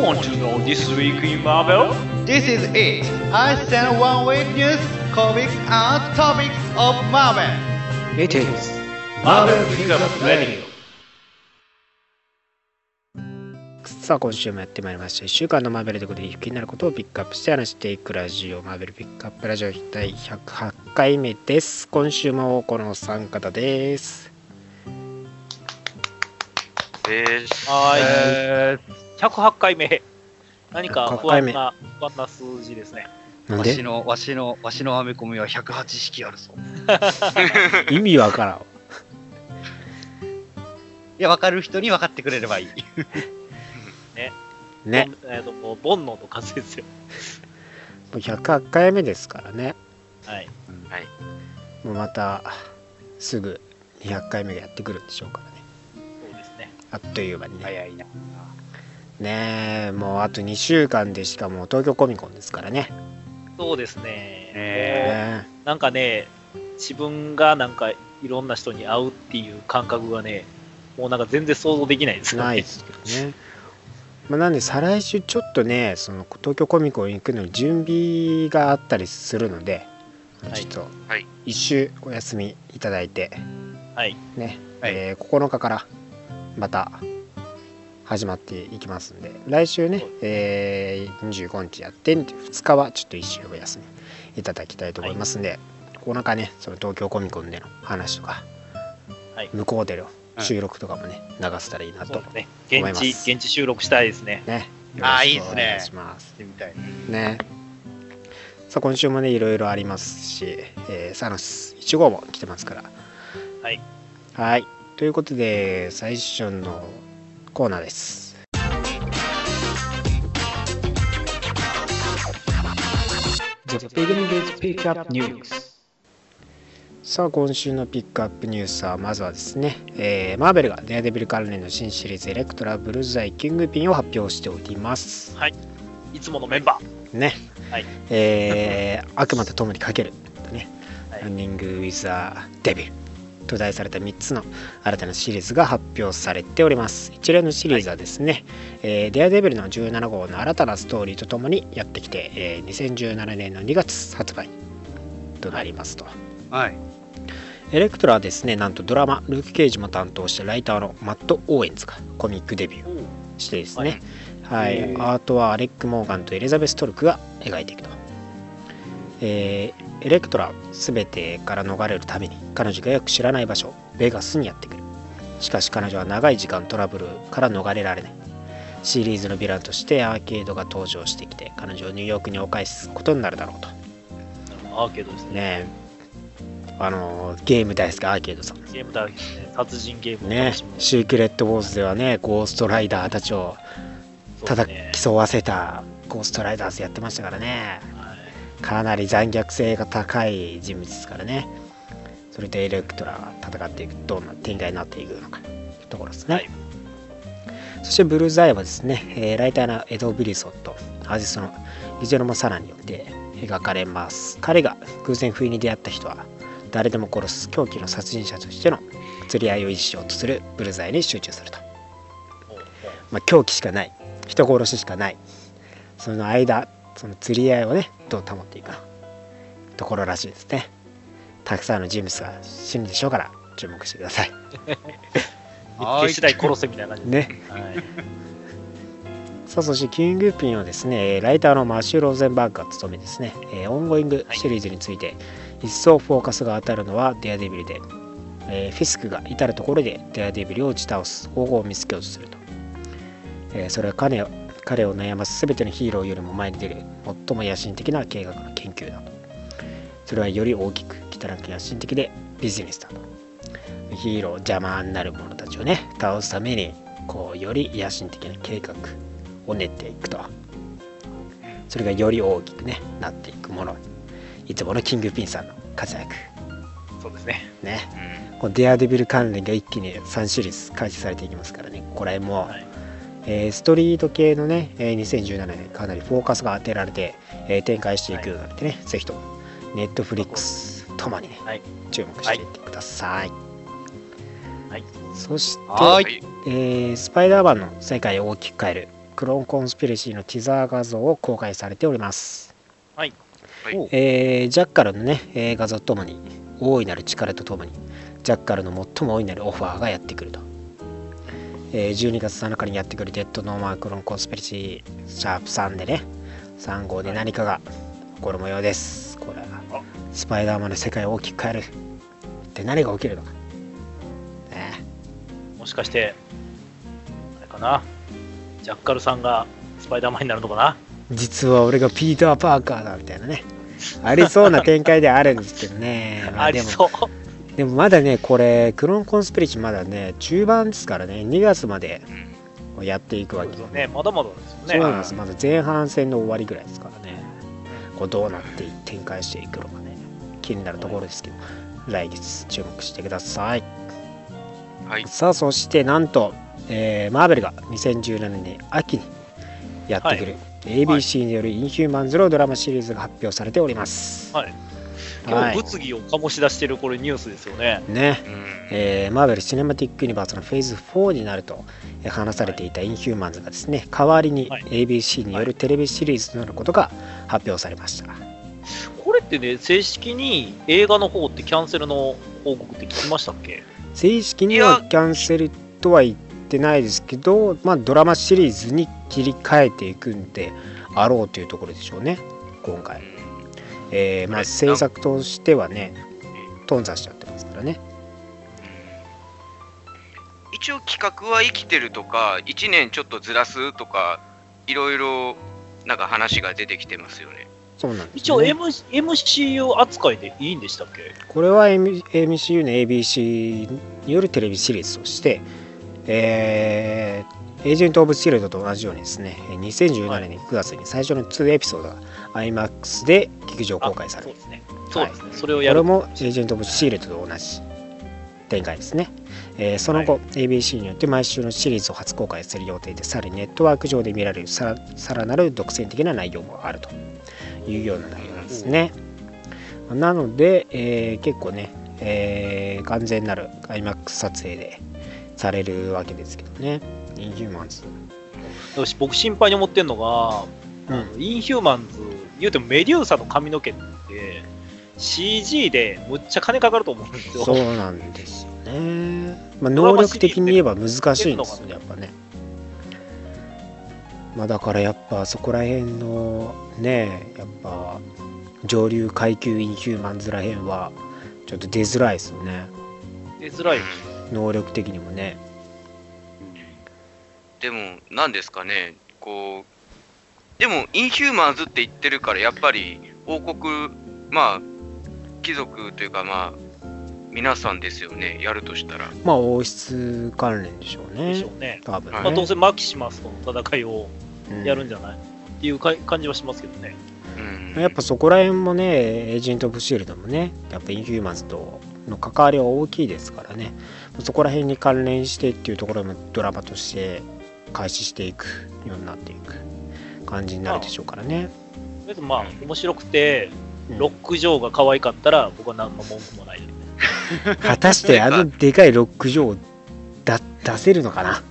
want to know this week in Marvel? This is it. I send one week news, comics, and topics of Marvel. It is Marvel Pickup Radio. さあ今週もやってまいりました1週間のマーベルということで気になることをピックアップして話していくラジオマーベルピックアップラジオ第108回目です今週もこのお三方ですです。はい、え108回目。何か不108回目安な、不安な数字ですね。わしの、わしの、わしのアメコミは108式あるぞ。意味わからん いや、わかる人に分かってくれればいい。ねボンえーともう煩悩の数ですよ。もう108回目ですからねはい。もうまたすぐ200回目がやってくるんでしょうからねそうですね。あっという間にね早いな。ねえもうあと2週間でしかもう東京コミコンですからねそうですね。ねなんかね、自分がなんかいろんな人に会うっていう感覚がね、もうなんか全然想像できないですよね。ないですけどね。まあ、なんで再来週ちょっとねその東京コミコン行くのに準備があったりするので、はいちょっとはい一週お休みいただいてはい。ね、はいえー9日からまた始まっていきますんで来週ね、えー25日やって2日はちょっと一週お休みいただきたいと思いますんで、9日ねその東京コミコンでの話とか、はい向こうでのはい収録とかもね流せたらいいなと。思います現地、現地収録したいですね。ね。あーよろしくお願いいっすねします。してみたい。ね。さあ今週もねいろいろありますし、えーサノス1号も来てますから。はい。はい。ということで最初のコーナーです。The Beginning is Pick Up News さあ今週のピックアップニュースはまずはですね、えーマーベルがデアデビル関連の新シリーズエレクトラブルザイキングピンを発表しております。い。つものメンバね、はい。えー悪魔と共にかける。とね、はい。 Running with the Devil と題された3つの新たなシリーズが発表されております。一連のシリーズはですね、えーデアデビルの17号の新たなストーリーとともにやってきて、えー2017年の2月発売となりますと、はい。エレクトラはですねなんとドラマルーク・ケイジも担当したライターのマット・オーエンズがコミックデビューー。してですね、ははい。い、アートはアレック・モーガンとエリザベス・トルクが描いていくと、えーエレクトラは全てから逃れるために彼女がよく知らない場所ベガスにやってくる。しかし彼女は長い時間トラブルから逃れられない。シリーズのヴィランとしてアーケードが登場してきて彼女をニューヨークにお返すことになるだろうと。アーケードですね。ねあのーゲーム大好きアーケードさん。ゲームだ、ね、殺人ゲームをね。シークレット・ウォーズではねゴーストライダーたちをただそうですね。競わせたゴーストライダーズやってましたからね。はいかなり残虐性が高い人物ですからね。それでエレクトラが戦っていくどんな展開になっていくのかというところですね、はい。そしてブルズアイはですね、えーライターのエド・ブリッソンとアーティストのギレルモ・サンナによって描かれます。彼が偶然不意に出会った人は誰でも殺す狂気の殺人者としての釣り合いを維持しようとするブルーザイに集中すると。まあ、狂気しかない。人殺ししかない。その間その釣り合いをねどう保っていくかところらしいですね。たくさんの人物が死ぬでしょうから注目してください。はい見つけ次第殺せみたいな感じで。ね。はい。さあそしてキングピンはですねライターのマシュー・ローゼンバーグが務めですね、えーオンゴイングシリーズについて一層フォーカスが当たるのはデアデビルで、えーフィスクが至る所でデアデビルを打ち倒す方法を見つけようとすると、えーそれは彼を彼を悩ます全てのヒーローよりも前に出る最も野心的な計画の研究。だとそれはより大きく汚く野心的でビジネスだと。ヒーロー邪魔になる者たちをね倒すためにこうより野心的な計画を練っていくと。それがより大きくねなっていくもの。いつものキングピンさんの活躍。そうですね。ね。このデアデビル関連が一気に3シリーズ開始されていきますからね。これも、はい。えーストリート系のね、えー2017年かなりフォーカスが当てられて、えー展開していくのでね、ぜひともネットフリックスともにね、はい注目していってください、はいそして、はい。えースパイダーマンの世界を大きく変えるクローンコンスピレシーのティザー画像を公開されております。はい。はいおえージャッカルのね、えー画像ともに、大いなる力とともに、ジャッカルの最も大いなるオファーがやってくると。えー12月7日にやってくるデッドノーマークローンコンスピレシーシャープ3でね、3号で何かが起こる模様です。これはあスパイダーマンの世界を大きく変える。で何が起きるのか。ねもしかして、あれかな、ジャッカルさんがスパイダーマンになるのかな実は俺がピーター・パーカーだみたいなね。ありそうな展開ではあるんですけどね。までもありそう。でもまだね、これ、クローンコンスピレシーまだね、中盤ですからね、2月までうんやっていくわけですよね、まだまだですよね。そうなんです。まだ前半戦の終わりぐらいですからね。こうどうなって展開していくのかね、気になるところですけど、来月注目してください。はい。さあ、そしてなんと、えーマーベルが2017年秋にやってくる、ABC によるインヒューマンズのドラマシリーズが発表されております。はい。結構物議を醸し出してるこれニュースですよね。ね。うんえーマーベル・シネマティック・ユニバースのフェーズ4になるとえー話されていたインヒューマンズがですね、代わりにはい ABC によるテレビシリーズとなることが発表されました。これってね、正式に映画の方ってキャンセルの報告って聞きましたっけ？正式にはキャンセルとは言ってないですけど、まあ、ドラマシリーズに切り替えていくんであろうというところでしょうね、今回。えーまあ、制作としてはね、頓挫しちゃってますからね。一応企画は生きてるとか1年ちょっとずらすとかいろいろなんか話が出てきてますよね。そうなんです、ね。一応、M、MCU 扱いでいいんでしたっけ？これは M- MCU の ABC によるテレビシリーズとして、えーエージェント・オブ・シールドと同じようにですね、2017年9月に最初の2エピソードが IMAX で劇場公開される。そうですね。そうですね。それをやる。これもエージェント・オブ・シールドと同じ展開ですね。えーその後、ABC によって毎週のシリーズを初公開する予定で、さらにネットワーク上で見られるさらさらなる独占的な内容もあるというような内容なんですね。なので、えー結構ね、えー完全なる IMAX 撮影でされるわけですけどね。インヒューマンズ。私僕心配に思ってるのが、うんインヒューマンズ、言うてもメデューサの髪の毛って、CG でむっちゃ金かかると思うんですよ。そうなんですよね。まあ、能力的に言えば難しいんですよね、やっぱね。まあだからやっぱそこら辺のね、やっぱ上流階級インヒューマンズらへんはちょっと出づらいですよね。出づらい。能力的にもね。でも何ですかねこうでもインヒューマンズって言ってるからやっぱり王国まあ貴族というかまあ皆さんですよねやるとしたらまあ王室関連でしょうねでしょ。うね。多分ね。はいまあ、どうせマキシマスとの戦いをうんやるんじゃない、っていうか感じはしますけどね。うんやっぱそこら辺もね、エージェント・オブ・シールドもね、やっぱインヒューマンズとの関わりは大きいですからね、そこら辺に関連してっていうところもドラマとして開始していくようになっていく感じになるでしょうからね。とりあえずまあ、面白くて、うんロックジョーが可愛かったら、僕は何の文句もない。果たしてあのでかいロック上だ出せるのかな？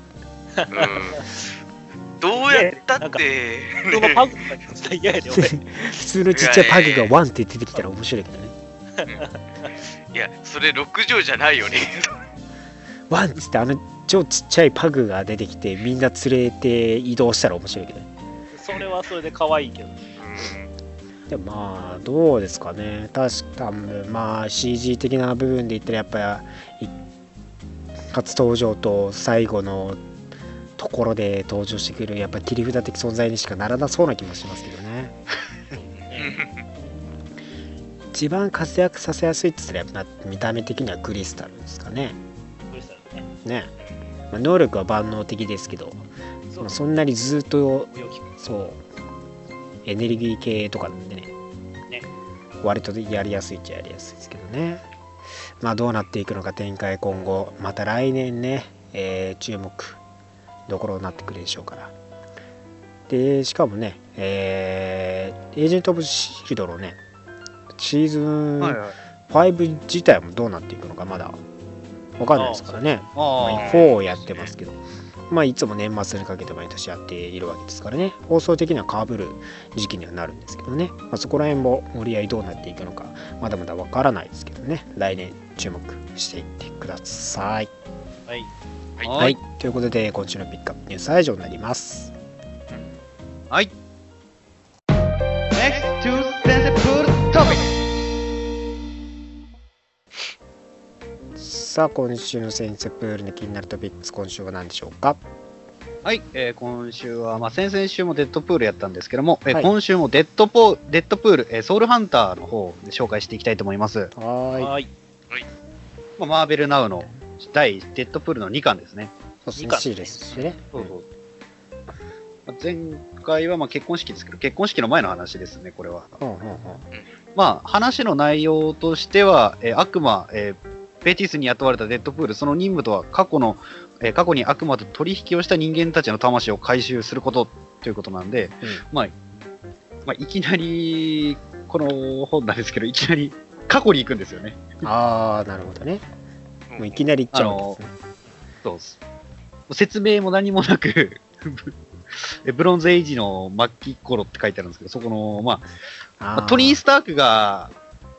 うんどうやったってそのパグとかにしたら嫌やで、俺。普通のちっちゃいパグがワンって出てきたら面白いけどね。いやそれ6畳じゃないよねワンっつってあの超ちっちゃいパグが出てきてみんな連れて移動したら面白いけどね。それはそれで可愛いけど。でもまあどうですかね。確かまあ CG 的な部分で言ったらやっぱり初登場と最後のところで登場してくるやっぱ切り札的存在にしかならなそうな気もしますけどね。一番活躍させやすいって言ったらやっぱ見た目的にはクリスタルですかね。クリスタルね。ね、まあ、能力は万能的ですけどそうまあそんなにずっとそう。エネルギー系とかでね。ね。割とやりやすいっちゃやりやすいですけどね。まあどうなっていくのか展開今後また来年ね、えー注目どころになってくるでしょうから。でしかもねえーエージェント・オブ・シールドのね。シーズンはいはい。5自体もどうなっていくのかまだわかんないですからね。ああ。4をやってますけどまあ、いつも年末にかけて毎年やっているわけですからね放送的にはかぶる時期にはなるんですけどね、まあ、そこら辺も盛り合いどうなっていくのかまだまだわからないですけどね来年注目していってください。はい。はいはい、ということで今週のピックアップニュースは以上になります。はい。さあ今週のセンセプールの気になるトピックス今週は何でしょうか？はい、えー今週は、まあ、先々週もデッドプールやったんですけども、えーはい今週もデッドプーデッドプール、えーソウルハンターの方で紹介していきたいと思います。はーいはい。まあ、マーベルナウの第デッドプールの2巻ですね。そうですね二巻シーレスしてねそうそうまあ前回はまあ結婚式ですけど、結婚式の前の話ですね、これは。うんうんうんまあ、話の内容としては、えー悪魔、えーベティスに雇われたデッドプール、その任務とは過去の、えー過去に悪魔と取引をした人間たちの魂を回収することということなんで、まあ、まあ、いきなり、この本なんですけど、いきなり過去に行くんですよね。ああなるほどね。もういきなり行っちゃうんですね。そうです。説明も何もなく、えブロンズエイジの末期頃って書いてあるんですけど、そこの、まあ、まあトニー・スタークが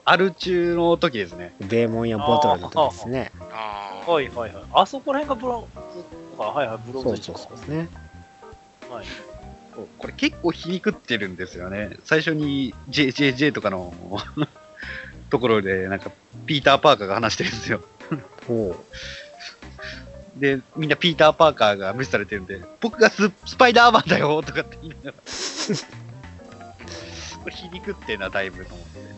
アル中の時ですね。デーモンやボトルの時ですねあーはいはいはい。あそこら辺がブロンズとか、はいはい、ブロンそうズかそうそうですねはい。これ結構皮肉ってるんですよね。最初に JJJ とかの ところで、なんか、ピーター・パーカーが話してるんですよ。おうで、みんなピーター・パーカーが無視されてるんで、僕がススパイダーマンだよとかって言いながら。これ皮肉っていうのはだいぶと思って。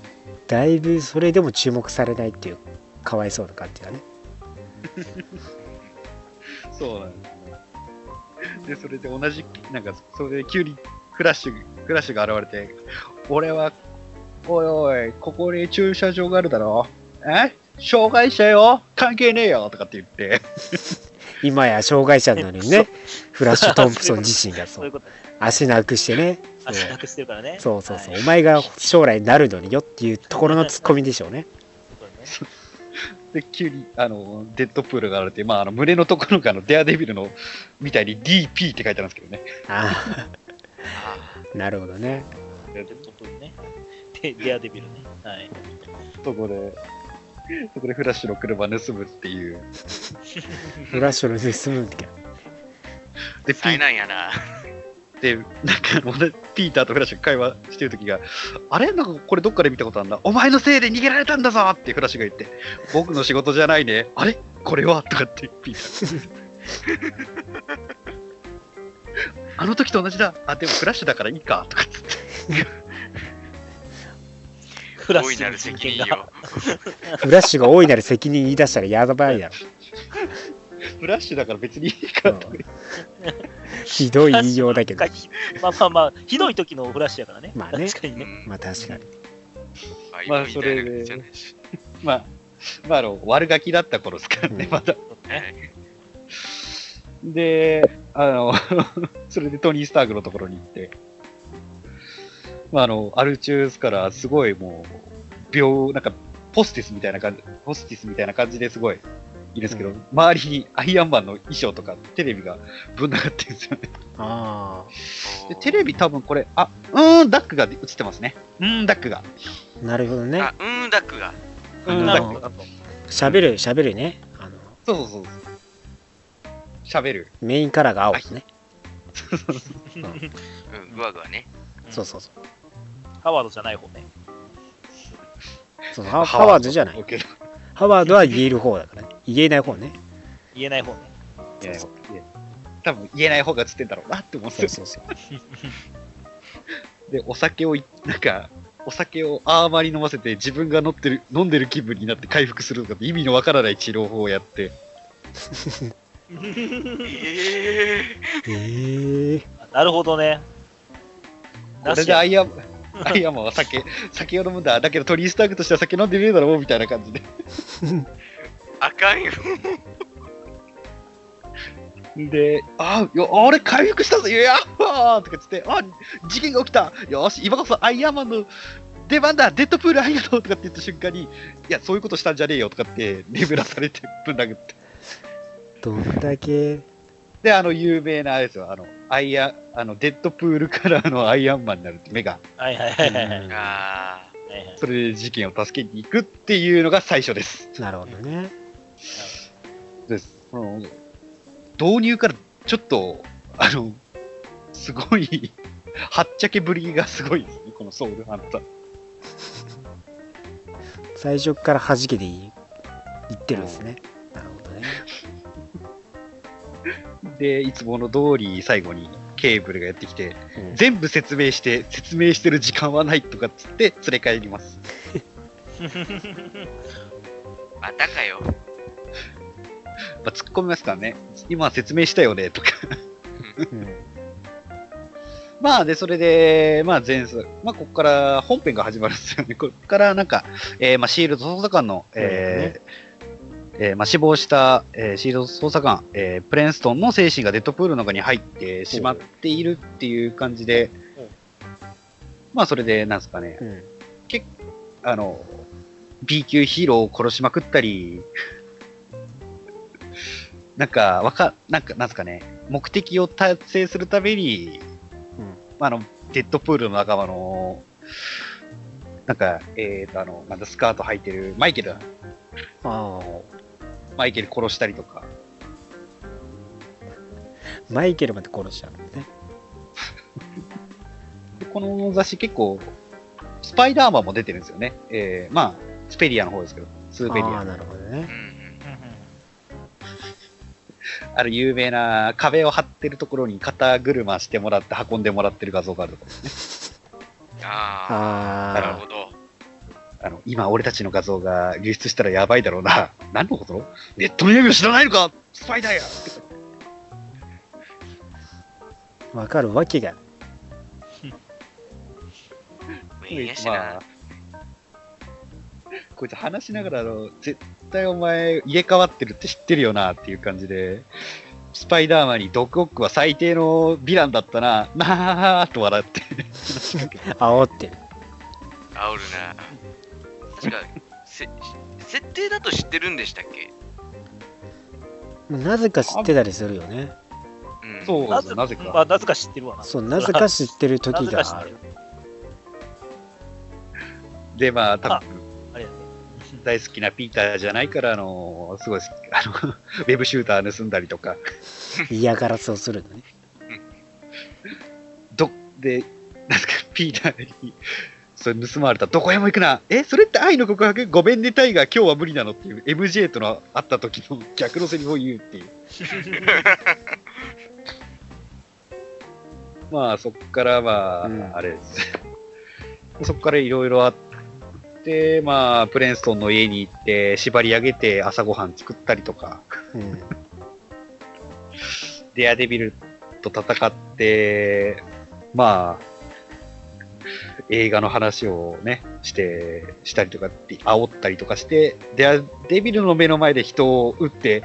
だいぶそれでも注目されないっていうかわいそうな感じだね。そうなんです。ね。で、それで同じ、なんか、それで急にフラッシュ、フラッシュが現れて、俺は、おいおい、ここに駐車場があるだろ。え？障害者よ。関係ねえよ。とかって言って、今や障害者なのにね。フラッシュ・トンプソン自身がそう。そういうこと。足なくしてね足なくしてるからね。そうそうそう、はいお前が将来なるのによっていうところのツッコミでしょうねで、急に、あの、デッドプールが現れて、まあ、あの、胸のところが、あの、デアデビルの、みたいに DP って書いてあるんですけどね。あああなるほどねデッドプールね。で、デアデビルね。はい。そこで、そこでフラッシュの車盗むっていう。フラッシュの盗むんだけどで、ー災難やな。で、なんかピーターとフラッシュが会話してるときが、あれ？なんかこれどっかで見たことあるんだ。お前のせいで逃げられたんだぞってフラッシュが言って、僕の仕事じゃないね。あれ？これは？とかってピーター。あの時と同じだ。あ、でもフラッシュだからいいか。とかっつって。フラッシュの大 いなる責任よ。フラッシュが大いなる責任言い出したらやばいだろ フラッシュだから別にいいかとか。ひどい言いようだけどまあまあまあ、ひどい時のフラッシュやからね。まあね確かにね。うんまあ確かにまあまあ、それで。まあ、まあ、あの、悪ガキだった頃ですからね、うんまだ。はいで、あの、それでトニー・スタークのところに行って、まあ、あの、アルチュースからすごいもう、病、なんか、ポスティスみたいな感じ、ポスティスみたいな感じですごいいいですけど、うん周りにアイアンマンの衣装とかテレビがぶん流ってるんですよね。あで、テレビ多分これ、あ、うーん、ダックが映ってますね。うーん、ダックが。あなるほどねあ、うーん、ダックが。うんなるダックほどなるほど。喋る喋るねあのそうそうそう。喋る。メインカラーが青ですね うん、グワグワね。そうそうそうハワードじゃない方ね。そうハハワードじゃないハワードは言える方だからね。言えない方ね。言えない方ね。言えない方。多分言えない方が映ってんだろうなって思ってそうそうそう。で、お酒をい、なんか、お酒をあーまり飲ませて自分が飲ってる、飲んでる気分になって回復するとかって意味のわからない治療法をやって、ええええなるほどね。これでアイアン、アイアンマンは酒、酒を飲むんだ。だけどトニー・スタークとしては酒飲んでねえだろうみたいな感じで。あかんよ。で、あー、よ俺回復したぞいやっほーとか言って、あ事件が起きたよし、今こそアイアンマンの出番だデッドプールありがとうとかって言った瞬間に、いや、そういうことしたんじゃねえよとかって、眠らされてぶん殴って。どんだけ？で、あの、有名なあれですよ、あの、アイアン、あの、デッドプールカラーのアイアンマンになるって目が、はいはいはいはいあはいはいそれで事件を助けに行くっていうのが最初です。なるほどね。です。この導入からちょっと、あの、すごい、はっちゃけぶりがすごいですね、このソウルハンター。最初から弾けていいいってるんですね。なるほどね。で、いつもの通り最後にケーブルがやってきて、うん全部説明して、説明してる時間はないとかっつって連れ帰ります。またかよ。まあ、突っ込みますからね。今説明したよね、とか。うんまあ、で、それで、まあ、前作、まあ、ここから本編が始まるんですよね。ここから、なんか、えーまあ、シールド捜査官の、えーえーまあ、死亡した、えーシールド捜査官、えープレンストンの精神がデッドプールの中に入ってしまっているっていう感じでうん、まあ、それで、なんですかね、うん。あの、B 級ヒーローを殺しまくったり、なんか、わか、なんか、なんですかね、目的を達成するために、あの、デッドプールの仲間の、なんか、えーと、あの、なんだ、スカート履いてるマイケル、ああマイケル殺したりとか、マイケルまで殺しちゃうんですね。でこの雑誌結構、スパイダーマンも出てるんですよね。えー、まあ、スペリアの方ですけど、スーペリアああ、。なるほどね。ある有名な壁を張ってるところに肩車してもらって運んでもらってる画像があるところですね。ああ、なるあほど。あの、今俺たちの画像が流出したらやばいだろうな。何のこと？ネットの闇を知らないのか？スパイダーやあ、わかるわけが。い いやしな。まあ、こいつ話しながらあの、絶対お前入れ替わってるって知ってるよなっていう感じで、スパイダーマンにドクオックは最低のヴィランだったな、なーと笑って。煽ってる。煽るな。確か、せ設定だと知ってるんでしたっけ？なぜか知ってたりするよね。うん。そうなぜなぜか。まあ、なぜか知ってるわな。そう、なぜか知ってる時がある。で、まあ、多分あね。大好きなピーターじゃないから、あの、すごいあの、ウェブシューター盗んだりとか、嫌がらせをするのね。ど、で、なんすか、ピーターに、それ盗まれた、どこへも行くな。え、それって愛の告白？ごめんね、タイガー、今日は無理なのっていう MJ との会った時の逆のセリフを言うっていう。まあ、そっから、まあ、うんあれです。そっからいろいろあって、まあ、プレンストンの家に行って、縛り上げて朝ごはん作ったりとか、うん。デアデビルと戦って、まあ、映画の話をね、して、したりとかって、煽ったりとかして、デアデビルの目の前で人を撃って、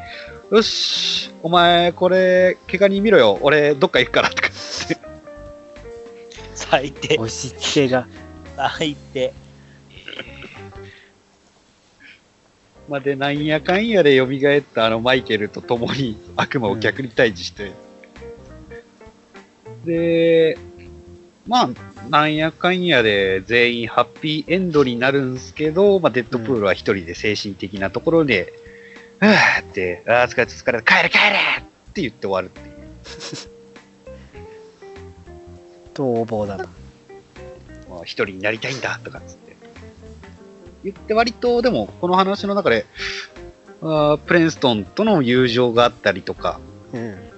よし、お前、これ、怪我に見ろよ、俺、どっか行くから、とか言って、最低。押し付けが。最低。まあ、で、なんやかんやで蘇ったあのマイケルと共に悪魔を逆に退治して、で、まあ、なんやかんやで全員ハッピーエンドになるんですけど、まあ、デッドプールは一人で精神的なところで、はぁって、ああ、疲れた疲れた、帰れ帰れって言って終わるっていう。逃亡だな。まあ、一人になりたいんだとかっつって。言って割と、でも、この話の中で、あープレンストンとの友情があったりとか、うん。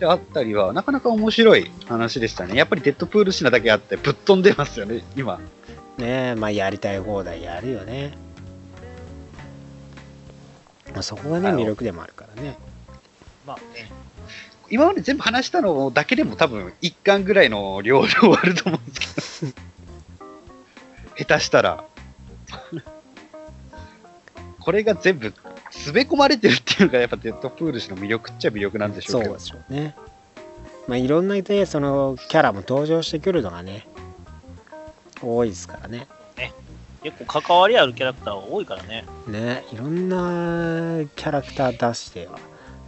してあったりは、なかなか面白い話でしたね。やっぱりデッドプールシナだけあって、ぶっ飛んでますよね、今。ねえ、まあやりたい放題やるよね。まあ、そこがね、魅力でもあるからね。まあね。今まで全部話したのだけでも多分、一巻ぐらいの量で終わると思うんですけど。下手したら。これが全部、詰め込まれてるっていうのが、やっぱデッドプール氏の魅力っちゃ魅力なんでしょけどそううで。しょうね。まあいろんなね、そのキャラも登場してくるのがね、多いですからね。結構関わりあるキャラクターが多いからね。ね、いろんなキャラクター出しては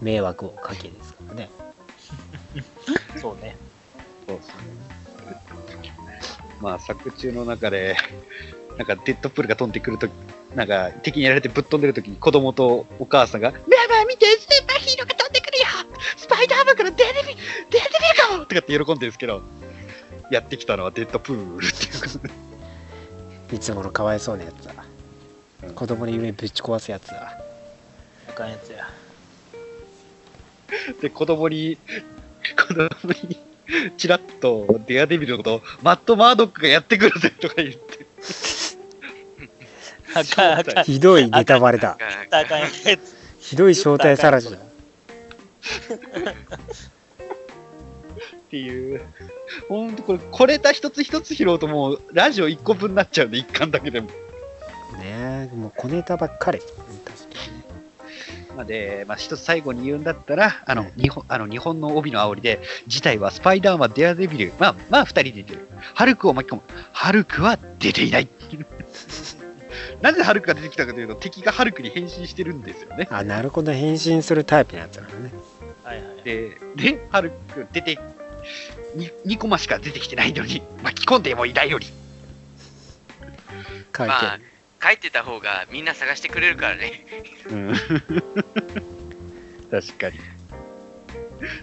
迷惑をかけですからね。そうね。そうそうまあ、作中の中で、なんかデッドプールが飛んでくるとき、なんか敵にやられてぶっ飛んでるときに子供とお母さんが、ママ見て、スーパーヒーローが飛んでくるよスパイダーマンから出てみ、出てみるかもとかって喜んでるんですけど、やってきたのはデッドプールっていうことで。いつものかわいそうなやつだうん。子供の夢ぶち壊すやつだ。あかんやつや。で、子供に、子供に、チラッとデアデビルのことを、マット・マードックがやってくるぜとか言って。ひどいネタバレだ。ひどい正体さらしだ。っていう、ほんとこれ、これた一つ一つ拾うともう、ラジオ1個分になっちゃうんで、1巻だけでも。ねえ、もう小ネタばっかり。まあで、まあ、一つ最後に言うんだったら、あの、うん日本、あの、日本の帯の煽りで、事態はスパイダーマン、デアデビル、まあ、まあ、二人出てる。ハルクを巻き込む。ハルクは出ていない。なぜハルクが出てきたかというと、敵がハルクに変身してるんですよね。あ、なるほど、変身するタイプのやつなのね。はいはい。で、で、ハルク出て、に2コマしか出てきてないのに、巻き込んでもいないより。書いてまあ、書いてた方がみんな探してくれるからね。うん 確かに。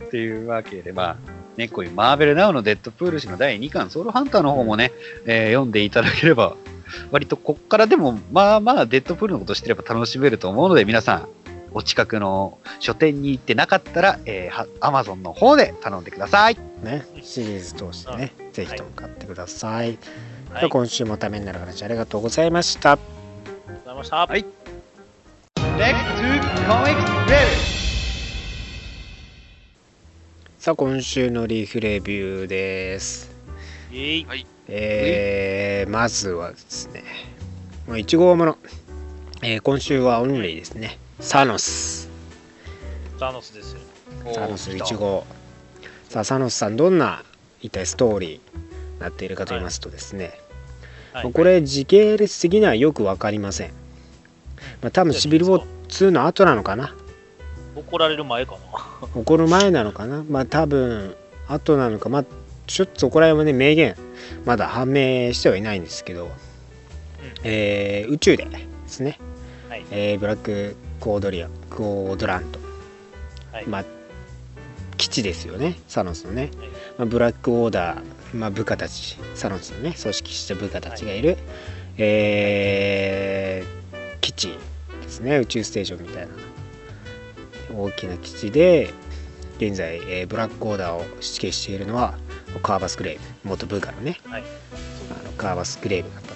っていうわけで、まあ、ね、こういうマーベルナウのデッドプール誌の第2巻、ソウルハンターの方もね、えー読んでいただければ、割とこっからでも、まあまあ、デッドプールのこと知ってれば楽しめると思うので、皆さん、お近くの書店に行ってなかったら、えー、アマゾンの方で頼んでください。ね、シリーズ通してね、ぜひとも買ってください。はい。では今週もためになる話ありがとうございました。ありがとうございました。はい。Next to Comic Review. さあ、今週のリーフレビューです。イェイ。えー、まずはですね、まあ1号もの、えー今週はオンリーですね。サノス。タノスですよ。サノス1号。さあ、サノスさん、どんな一体ストーリーになっているかと言いますとですね、はい。これ時系列的にはよく分かりません。まあ、多分シビルウォー2の後なのかな怒られる前かな。起こる前なのかなまあ多分後なのかまあちょっとそこら辺はね明言まだ判明してはいないんですけど、えー宇宙でですね、はい。えーブラックコードリアコードラント、はい。まあ基地ですよねサノスのね、はい。まあ、ブラックオーダー、まあ、部下たちサノスのね組織した部下たちがいる、えー基地ですね宇宙ステーションみたいな。大きな基地で現在、えーブラックオーダーを指揮しているのはカーバス・グレイブ元部下のねはい。あのカーバス・グレイブだったと、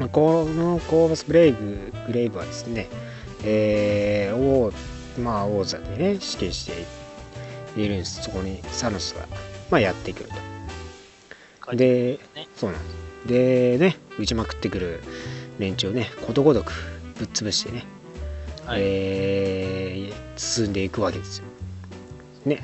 まあ、このカーバス・グレイブグレイブはですね、えー王まあ王座でね指揮しているんです。そこにサノスが、まあ、やってくると。でね。そうなんです。でね打ちまくってくる連中をねことごとくぶっ潰してね、はい。えー進んでいくわけですよ。ね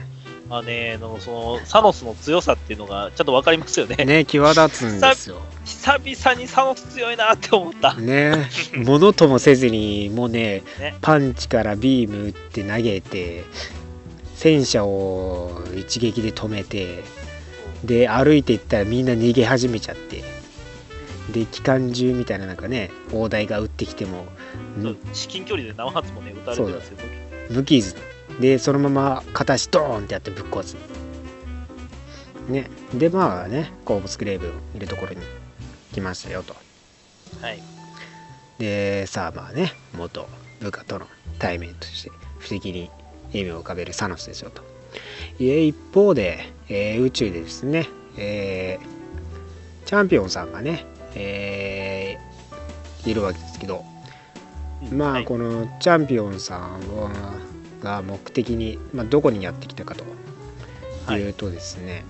まあね、あのそのサノスの強さっていうのがちょっとわかりますよね。ね際立つんですよ久々にサノス強いなって思った。ねものともせずにもうねねパンチからビーム打って投げて戦車を一撃で止めてで歩いていったらみんな逃げ始めちゃってで機関銃みたいななんかね砲台が撃ってきても至近距離で何発もね、撃たれてるんですよ。無傷でそのまま片足ドーンってやってぶっ壊す。ね。でまあねコーブスグレーブいるところに来ましたよと。はい。でさあまあね元部下との対面として不敵に笑みを浮かべるサノスですよと。え一方で、えー宇宙でですね、えーチャンピオンさんがね、えーいるわけですけどまあはい。このチャンピオンさんはが目的に、まあ、どこにやってきたかとい。うとですね、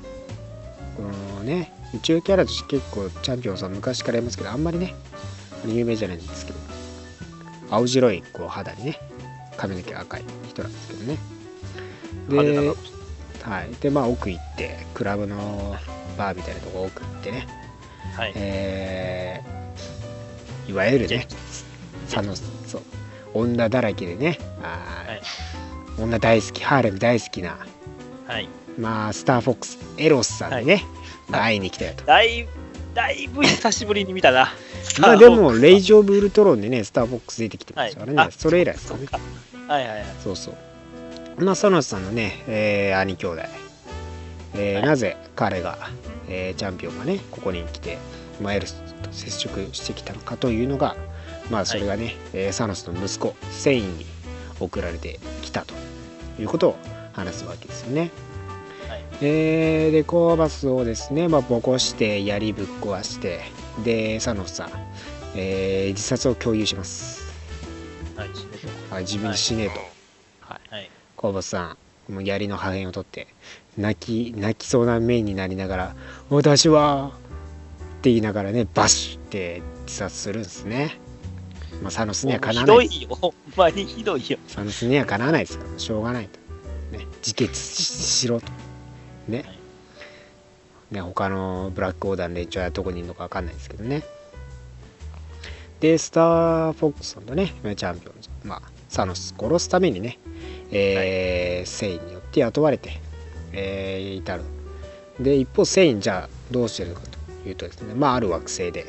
このね宇宙キャラとして結構チャンピオンさん昔からいますけどあんまりね有名じゃないんですけど青白いこう肌にね髪の毛赤い人なんですけどね。ではい。でまあ奥行ってクラブのバーみたいなとこ奥行ってねはい。えーいわゆるね、サノス、そう、女だらけでね、あーはい女大好きハーレム大好きなはい。まあスターフォックスエロスさんにね、まあ会いに来たよとだいだいぶ久しぶりに見たな。まあでもレイジ・オブ・ウルトロンでねスターフォックス出てきてましたからね、はいあそれ以来ですかね。はいはいはい。そうそう。まあ、ソノスさんのね、えー兄兄弟、えーはいなぜ彼が、えーチャンピオンがね、ここに来て、まあエルスと接触してきたのかというのが、まあ、それがね、えーサノスの息子、セインに送られてきたということを話すわけですよね。はいえーで、コーバスをですね、まあ、ボコして、槍ぶっ壊して、で、サノスさん、えー自殺を共有します。はい、自分で死ねえと。はい。コーバスさんもう槍の破片を取って泣き泣きそうな面になりながら「私は!」って言いながらねバシュって自殺するんですね。まあ、サノスにはかなわないひどいよ。ほんまにひどいよ。サノスにはかなわないですからしょうがないと。ね、自決ししろと。ね。ね他のブラックオーダーの連中はどこにいるのか分かんないですけどね。で、スター・フォックスさんとね、チャンピオンズ、まあ、サノス殺すためにね、えーセインによって雇われて、えーいたる。で、一方、セインじゃあどうしてるのかというとですね、まあ、ある惑星で、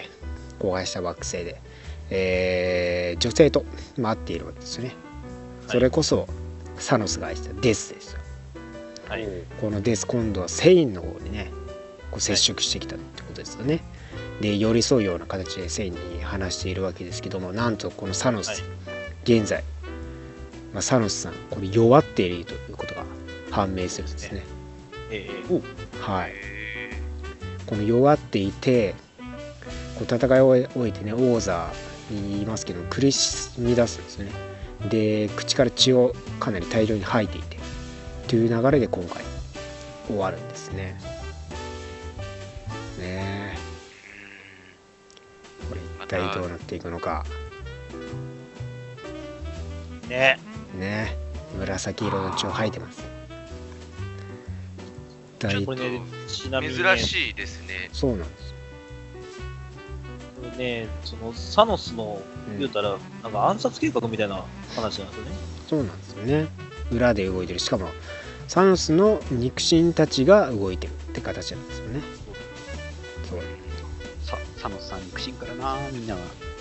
荒廃した惑星で、えー女性と会っているわけですよね。それこそ、サノスが愛したデスですよ。はい。このデス今度はセインの方にねこう接触してきたってことですよね。で寄り添うような形でセインに話しているわけですけどもなんとこのサノス、はい現在、まあ、サノスさんこれ弱っているということが判明するんですね。えはい、へこの弱っていてこう戦いを終えてね王座に言いますけど苦しみ出すんですよね。で口から血をかなり大量に吐いていてという流れで今回終わるんですね。ねえこれ一体どうなっていくのかえねね紫色の血を吐いてます。大これね、ちなみに、ね、珍しいですね。そうなんです。ね、そのサノスのうん言うたら、なんか暗殺計画みたいな話なんですよね。そうなんですよね。裏で動いてる。しかも、サノスの肉親たちが動いてるって形なんですよね。そう。さサノスさん肉親からなみんな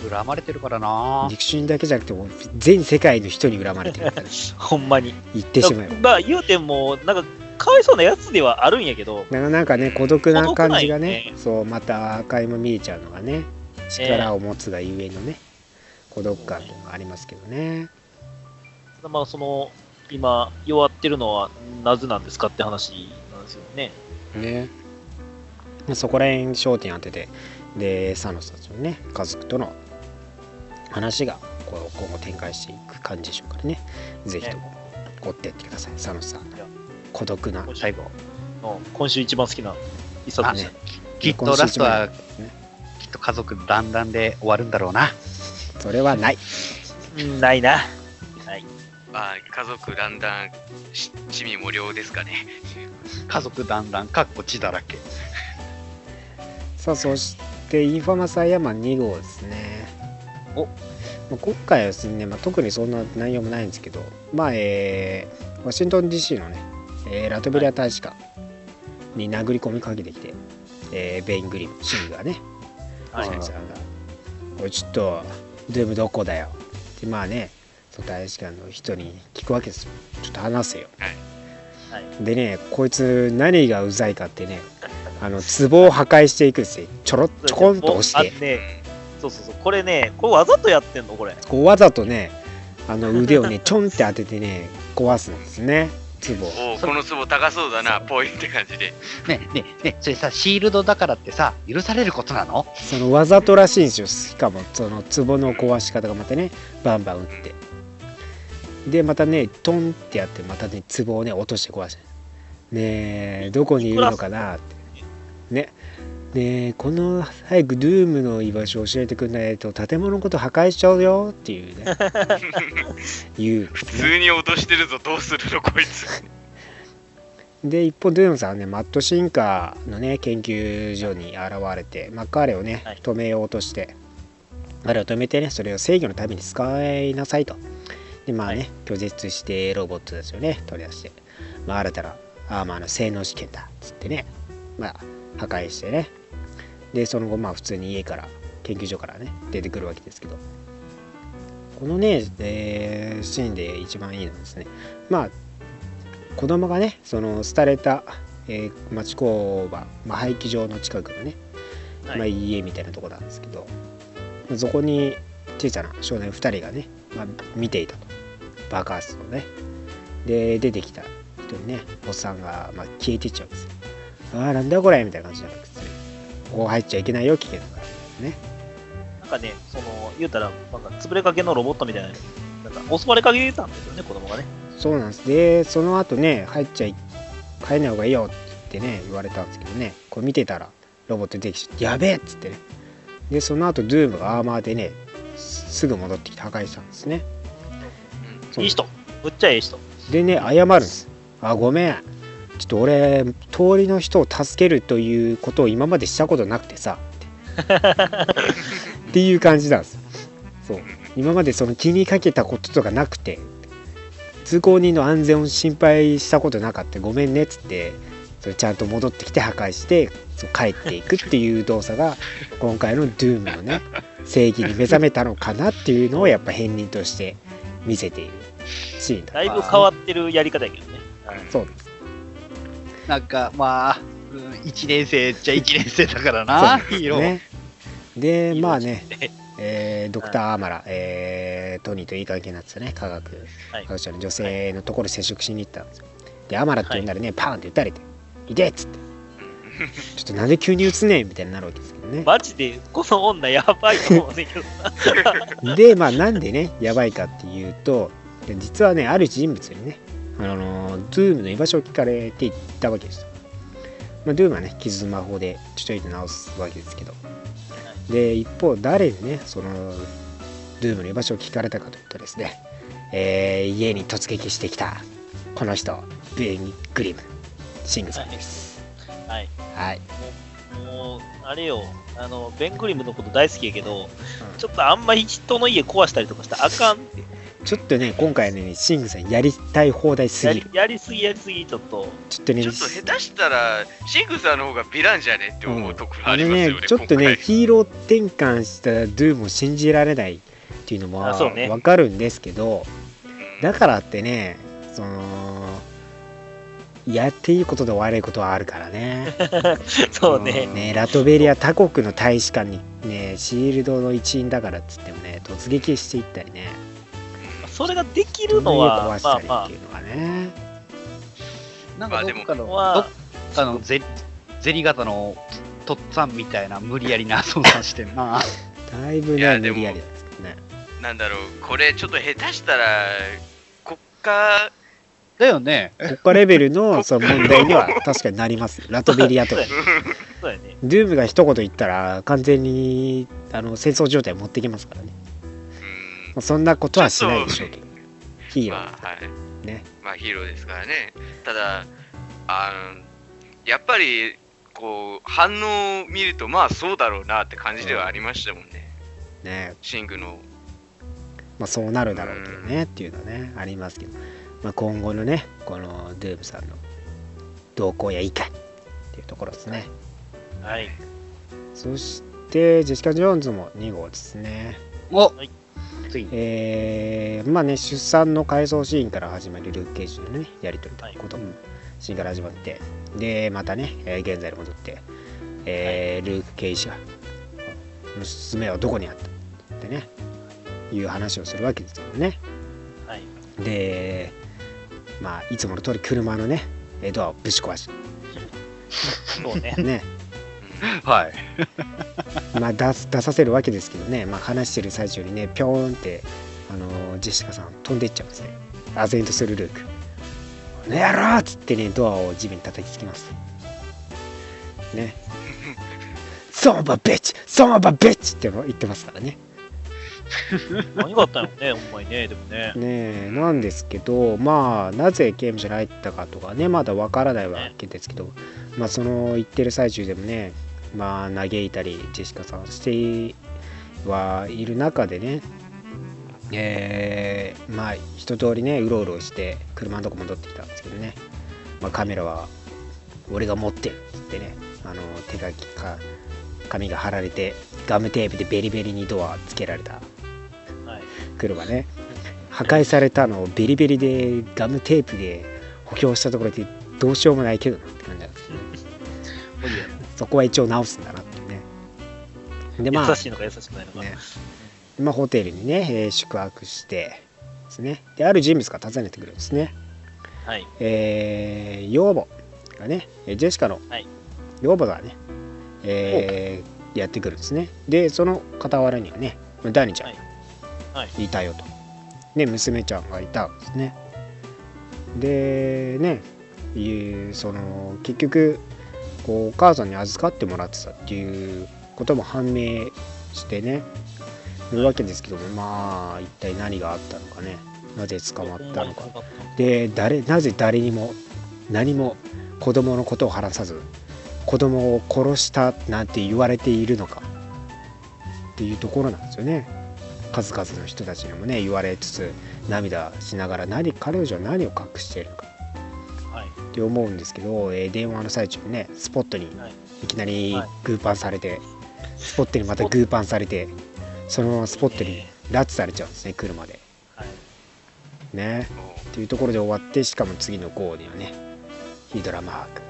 恨まれてるからな肉親だけじゃなくて、もう全世界の人に恨まれてるから ほんまに。言ってしまえば。まあ、言うても、なんか、かわいそうなやつではあるんやけど、ななんかね、孤独な感じがねよね、そう、また垣間見えちゃうのがね、力を持つがゆえのね、孤独感というのがありますけどね。まあ、その、今、弱ってるのはなぜなんですかって話なんですよね。ね。そこら辺焦点当てて、で、サノスたちのね、家族との話がこう今後展開していく感じでしょうからね。ぜひとも追ってってください、サノスさんいや。孤独な最後。の今週一番好きな一冊でした。きっとラストはねと家族団らんで終わるんだろうなそれはない。うんないな。はい。あ家族だんだんし地味無料ですかね。家族団らんかっこ血だらけさあ、そして、インフォマスアイアンマン2号ですね。おまあ今回はですね、まあ、特にそんな内容もないんですけど、まあ、えーワシントン DC のね、えーラトベリア大使館に殴り込みかけてきて、えーベイン・グリム、シングがね、はいシンさんが、おい、ちょっと、ドゥームどこだよ。って、まあね、その大使館の人に聞くわけですよ。ちょっと話せよ。はい。でね、こいつ何がうざいかってね、あの、壺を破壊していくんですよ。ちょろ、ちょこんと押して。あね、そうそうそう。これね、これわざとやってんのこれ。こうわざとね、あの腕をね、ちょんって当ててね、壊すんですね、壺お、この壺高そうだな、ぽいって感じで。ねねねそれさシールドだからってさ許されることなの？そのわざとらしいんですよ。しかも、その壺の壊し方がまたね、バンバン打って。で、またね、トンってやって、またね、壺をね、落として壊して。ねえ、どこにいるのかなって。ね。ねえ、この早くドゥームの居場所を教えてくんないと建物のこと破壊しちゃうよっていうね。言う、普通に脅してるぞ、どうするの、こいつ。で一方ドゥームさんはねマットシンカーのね研究所に現れて、まあ、彼をねはい。止めようとして彼を止めてねそれを制御のために使いなさいと。でまあね拒絶してロボットたちをね取り出して、まあ、新たなアーマーの性能試験だっつってねまあ破壊してねでその後まあ普通に家から研究所からね出てくるわけですけど。このね、えーシーンで一番いいのはですねまあ子供がねその廃れた、えー町工場、まあ、廃棄場の近くのね、はい。まあ、家みたいなとこなんですけどそこに小さな少年2人がね、まあ、見ていたと。爆発をね。で出てきた人にねおっさんが、まあ、消えていっちゃうんですよああなんだこれみたいな感じじゃなくて。ねここ入っちゃいけないよ危険だから。ねなんかね、その、言うたら、なんか潰れかけのロボットみたいな、なんか襲われかけてたんですよね、子供がね。そうなんです。でその後ね入っちゃい入んない方がいいよってね言われたんですけどね。これ見てたらロボット出てきちゃってやべえっつってね。でその後ドゥームがアーマーでねすすぐ戻ってきて破壊したんですね。いい人。むっちゃええ人。でね謝るんです。あごめんちょっと俺通りの人を助けるということを今までしたことなくてさ。っ てっていう感じなんですよ。そう。今までその気にかけたこととかなくて。通行人の安全を心配したことなかった。ごめんねっつって。それちゃんと戻ってきて破壊してそう帰っていくっていう動作が今回の Doom のね正義に目覚めたのかなっていうのをやっぱ片鱗として見せているシーンだだいぶ変わってるやり方やけどね。そうですなんか、まあ、うん、1年生っちゃ1年生だからな、ヒーロー。ね。で、まあね、ね。えードクターアーマラ、えートニーといい関係になってたね、科学はい科学者の女性のところに接触しに行ったんですよ。で、アマラって呼んだらね、パーンって撃たれて、いてっつって、ちょっとなんで急に撃つねんみたいになるわけですけどね。マジで、この女やばいと思うねんけどな。で、まあなんでね、やばいかっていうと、で実はね、ある人物にね、あのドゥームの居場所を聞かれていったわけですよ。まあ、ドゥームはね、傷魔法でちょちょいと直すわけですけど。で、一方、誰にね、その、ドゥームの居場所を聞かれたかというとですね、えー家に突撃してきた、この人、ベン・グリム、シングさんです。はい。はい。もう、あれよ、あの、ベン・グリムのこと大好きやけど、ちょっとあんまり人の家壊したりとかしたらあかんって。ちょっとね、今回ね、シングさんやりたい放題すぎる。やりすぎやりすぎ、ちょっと。ちょっとね、ちょっと下手したら、シングさんの方がヴィランじゃねって思うところありますよね。ね、ちょっとね、ヒーロー転換したドゥームを信じられないっていうのもわかるんですけど、うんだからってね、その、やっていいことと悪いことはあるからね。そうね。ねラトベリア他国の大使館にね、シールドの一員だからっつってもね、突撃していったりね、それができるのは、まあまあたりっていうのはね、なんまあでもかどっかの、はどのゼゼリ型のとっつぁんみたいな無理やりな 操作してんな。だいぶね、無理やりですけどね。なんだろう、これちょっと下手したら、国家、だよね。国家レベルのその問題には確かになりますよ。ラトベリアとか。そうやね。ドゥームが一言言ったら完全にあの戦争状態持ってきますからね。うんまあそんなことはしないでしょうけど。ヒーローまあ、はい。ね。まあヒーローですからね。ただ、あの、やっぱり、こう、反応を見ると、まあそうだろうなって感じではありましたもんね。ねシングの。まあ、そうなるだろうけどねっていうのはねありますけど、まあ、今後のねこのドゥームさんの動向やいかにっていうところですね。はい。そしてジェシカ・ジョーンズも2号ですね。おはい。えーまあね出産の回想シーンから始まるルーク・ケイジのねやり取りということ。も、シーンから始まって。でまたね、えー現在に戻って、えールーク・ケイジが娘はどこにあったってねいう話をするわけですよね。はい。でまあいつもの通り車のねえードアをぶち壊し そうね。てね はい。まあ出す出させるわけですけどね、まあ、話してる最中にねぴょーんってあのジェシカさん飛んでいっちゃうんですね唖然とするルーク「ねやろ!」っつってねドアを地面に叩きつけますね 「ソンバベッチソンバベッチ!」って言ってますからね何があったんやろね、ほんまにね、でもね。ねえなんですけどまあなぜ刑務所に入ったかとかねまだわからないわけですけど、まあその言ってる最中でもねまあ嘆いたりジェシカさんしてはいる中でねえーまあ一通りねうろうろして車のとこ戻ってきたんですけどね、まあ、カメラは俺が持ってるっつってねあの手書きか紙が貼られてガムテープでベリベリにドアつけられた。はい。車ね。破壊されたのをベリベリでガムテープで補強したところでどうしようもないけどなって感じなんですよ。ねそこは一応直すんだなっていうね。でまあ優しいのか優しくないのか。ね。まあ、ホテルにね、えー宿泊してですね。である人物が訪ねてくるんですね。はい。えー、養母がねえージェシカのはい。養母がね、えーやってくるんですね。でその傍らにはねダニちゃんはい。はい。いたよと、で娘ちゃんがいたんですね。でねその結局こうお母さんに預かってもらってたっていうことも判明してね。いるわけですけどもまあ一体何があったのかね。なぜ捕まったのか。で誰なぜ誰にも何も子供のことを話さず子供を殺したなんて言われているのか。っていうところなんですよね。数々の人たちにもね言われつつ涙しながら何彼女は何を隠しているのか。って思うんですけど、えー電話の最中にねスポットにはい。いきなりはい。グーパンされて、スポットにまたグーパンされてそのままスポットに拉致されちゃうんですね車で。はい。ね。っていうところで終わってしかも次の号にはねヒドラマーク。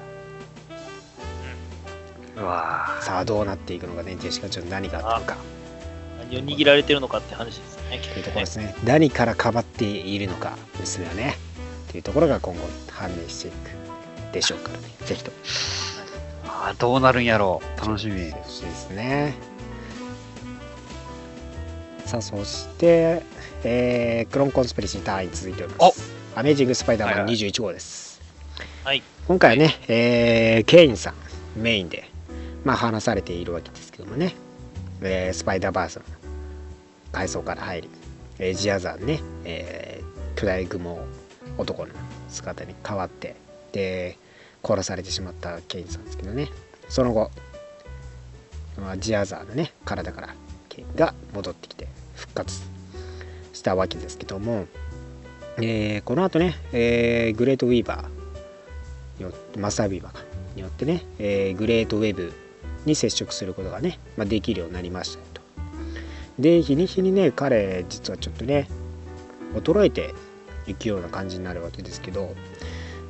うわさあどうなっていくのかねジェシカちゃん何があったのか。何を握られてるのかって話ですね。というところですね。何からかばっているのか娘はね。っていうところが今後判明していくでしょうか。らねぜひとあーどうなるんやろう。楽しみ。ですね。さあそして、えークローンコンスピレシー単位続いております。アメージング・スパイダーマンはいはい。21号です、はい。今回はね、えーケインさんメインで、まあ、話されているわけですけどもね、えースパイダーバースの階層から入り、えージアザーね、えー巨大雲男の姿に変わってで殺されてしまったケインさんですけどねその後、まあ、ジアザーのね体からケインが戻ってきて復活したわけですけども、えーこの後ね、えーグレートウィーバーよマスタービーバーによってね、えーグレートウェブに接触することがね、まあ、できるようになりましたと。で日に日にね彼実はちょっとね衰えていくような感じになるわけですけど、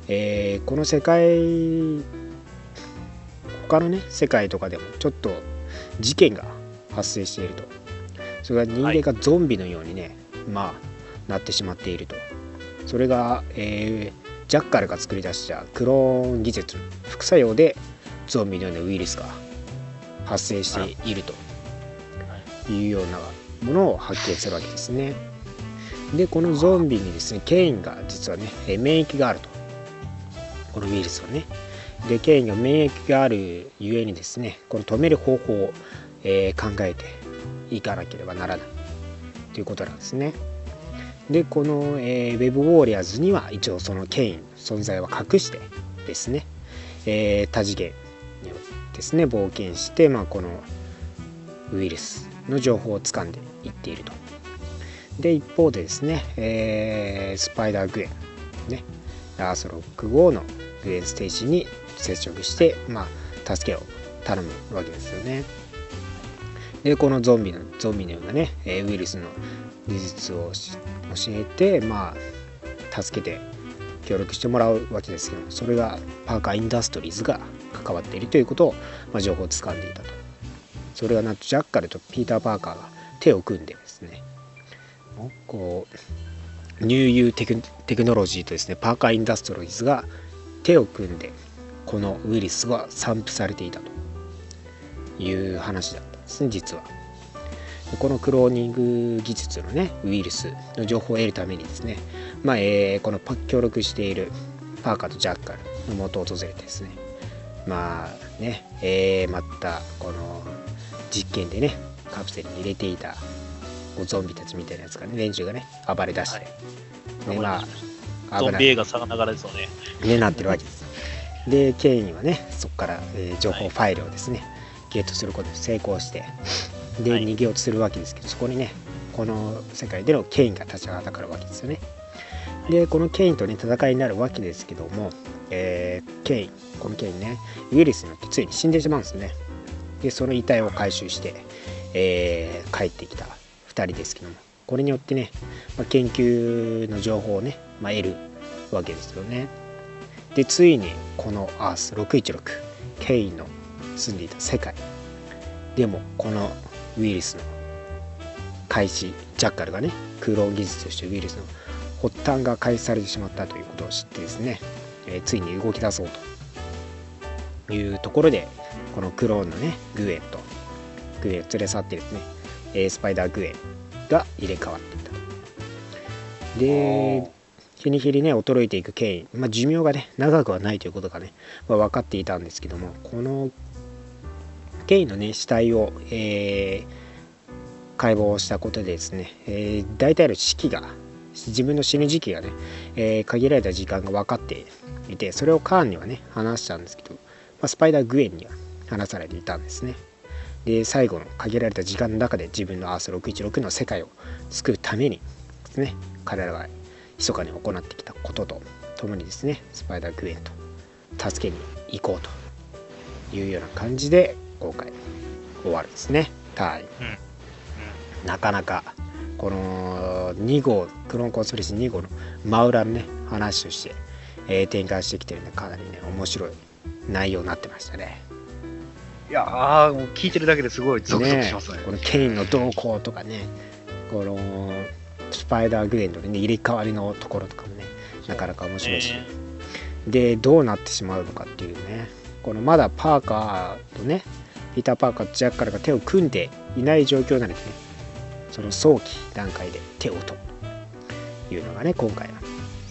えーこの世界他のね世界とかでもちょっと事件が発生していると。それが人間がゾンビのようにね、まあなってしまっていると。それが、えージャッカルが作り出したクローン技術副作用でゾンビのようなウイルスが発生していると。いうようなものを発見するわけですね。でこのゾンビにですねケインが実はねえー免疫があるとこのウイルスはね。でケインが免疫があるゆえにですねこの止める方法を、えー考えていかなければならないということなんですね。でこの、えーウェブウォーリアーズには一応そのケイン存在は隠してですね、えー多次元にですね冒険して、まあ、このウイルスの情報を掴んでいっていると。で一方でですね、えースパイダーグエンねアースロック号のグエンステージに接触して、まあ、助けを頼むわけですよね。でこのゾンビのゾンビのようなね、えウイルスの技術を教えてまあ助けて協力してもらうわけですけどもそれがパーカーインダストリーズが関わっているということを、まあ、情報をつかんでいたとそれがなんとジャッカルとピーター・パーカーが手を組んでですねこうニューユーテクテクノロジーとですねパーカーインダストリーズが手を組んでこのウイルスが散布されていたという話だったんですね実は。でこのクローニング技術のねウイルスの情報を得るためにですね、まあえーこのパ協力しているパーカーとジャッカルの元を訪れてですねまあね、えーまたこの実験でねカプセルに入れていたゾンビたちみたいなやつがね連中がね暴れ出して、はいねまあゾンビ映画さながらですよね。ねなってるわけです。でケインはねそこから、えー情報ファイルをですね、ゲットすることに成功してで、はい逃げようとするわけですけどそこにねこの世界でのケインが立ちはだかるわけですよね。でこのケインとね戦いになるわけですけども、えーケインこのケインねウイルスによってついに死んでしまうんですね。でその遺体を回収して、えー帰ってきた2人ですけどもこれによってね、まあ、研究の情報をね、まあ、得るわけですよね。でついにこのアース616ケインの住んでいた世界。でもこのウイルスの開始ジャッカルがねクローン技術としてウイルスの発端が開始されてしまったということを知ってですね、えーついに動き出そうというところでこのクローンのねグエンとグエンを連れ去ってですね、えスパイダーグエンが入れ替わっていたと。で日に日にね衰えていくケイン、まあ、寿命がね長くはないということがね、まあ、分かっていたんですけどもこのケインのね死体を、えー解剖したことでですね、えー大体の時期が自分の死ぬ時期がね、えー限られた時間が分かっていてそれをカーンにはね話したんですけど、まあ、スパイダーグエンには話されていたんですね。で最後の限られた時間の中で自分のアース616の世界を救うためにですね彼らが密かに行ってきたこととともにですねスパイダーグエンと助けに行こうというような感じで今回終わるですねタイムうんなかなかこの2号クローンコンスピレシー2号の真裏のね話として、えー展開してきてるんでかなりね面白い内容になってましたね。いやー、もう聞いてるだけですごいゾクゾクしますね。このケインの動向とかねこのスパイダーグレンの、ね、入れ替わりのところとかもねなかなか面白いし、ねでどうなってしまうのかっていうね。このまだパーカーとねピーター・パーカーとジャッカルが手を組んでいない状況なのでねその早期段階で手を取るというのがね今回の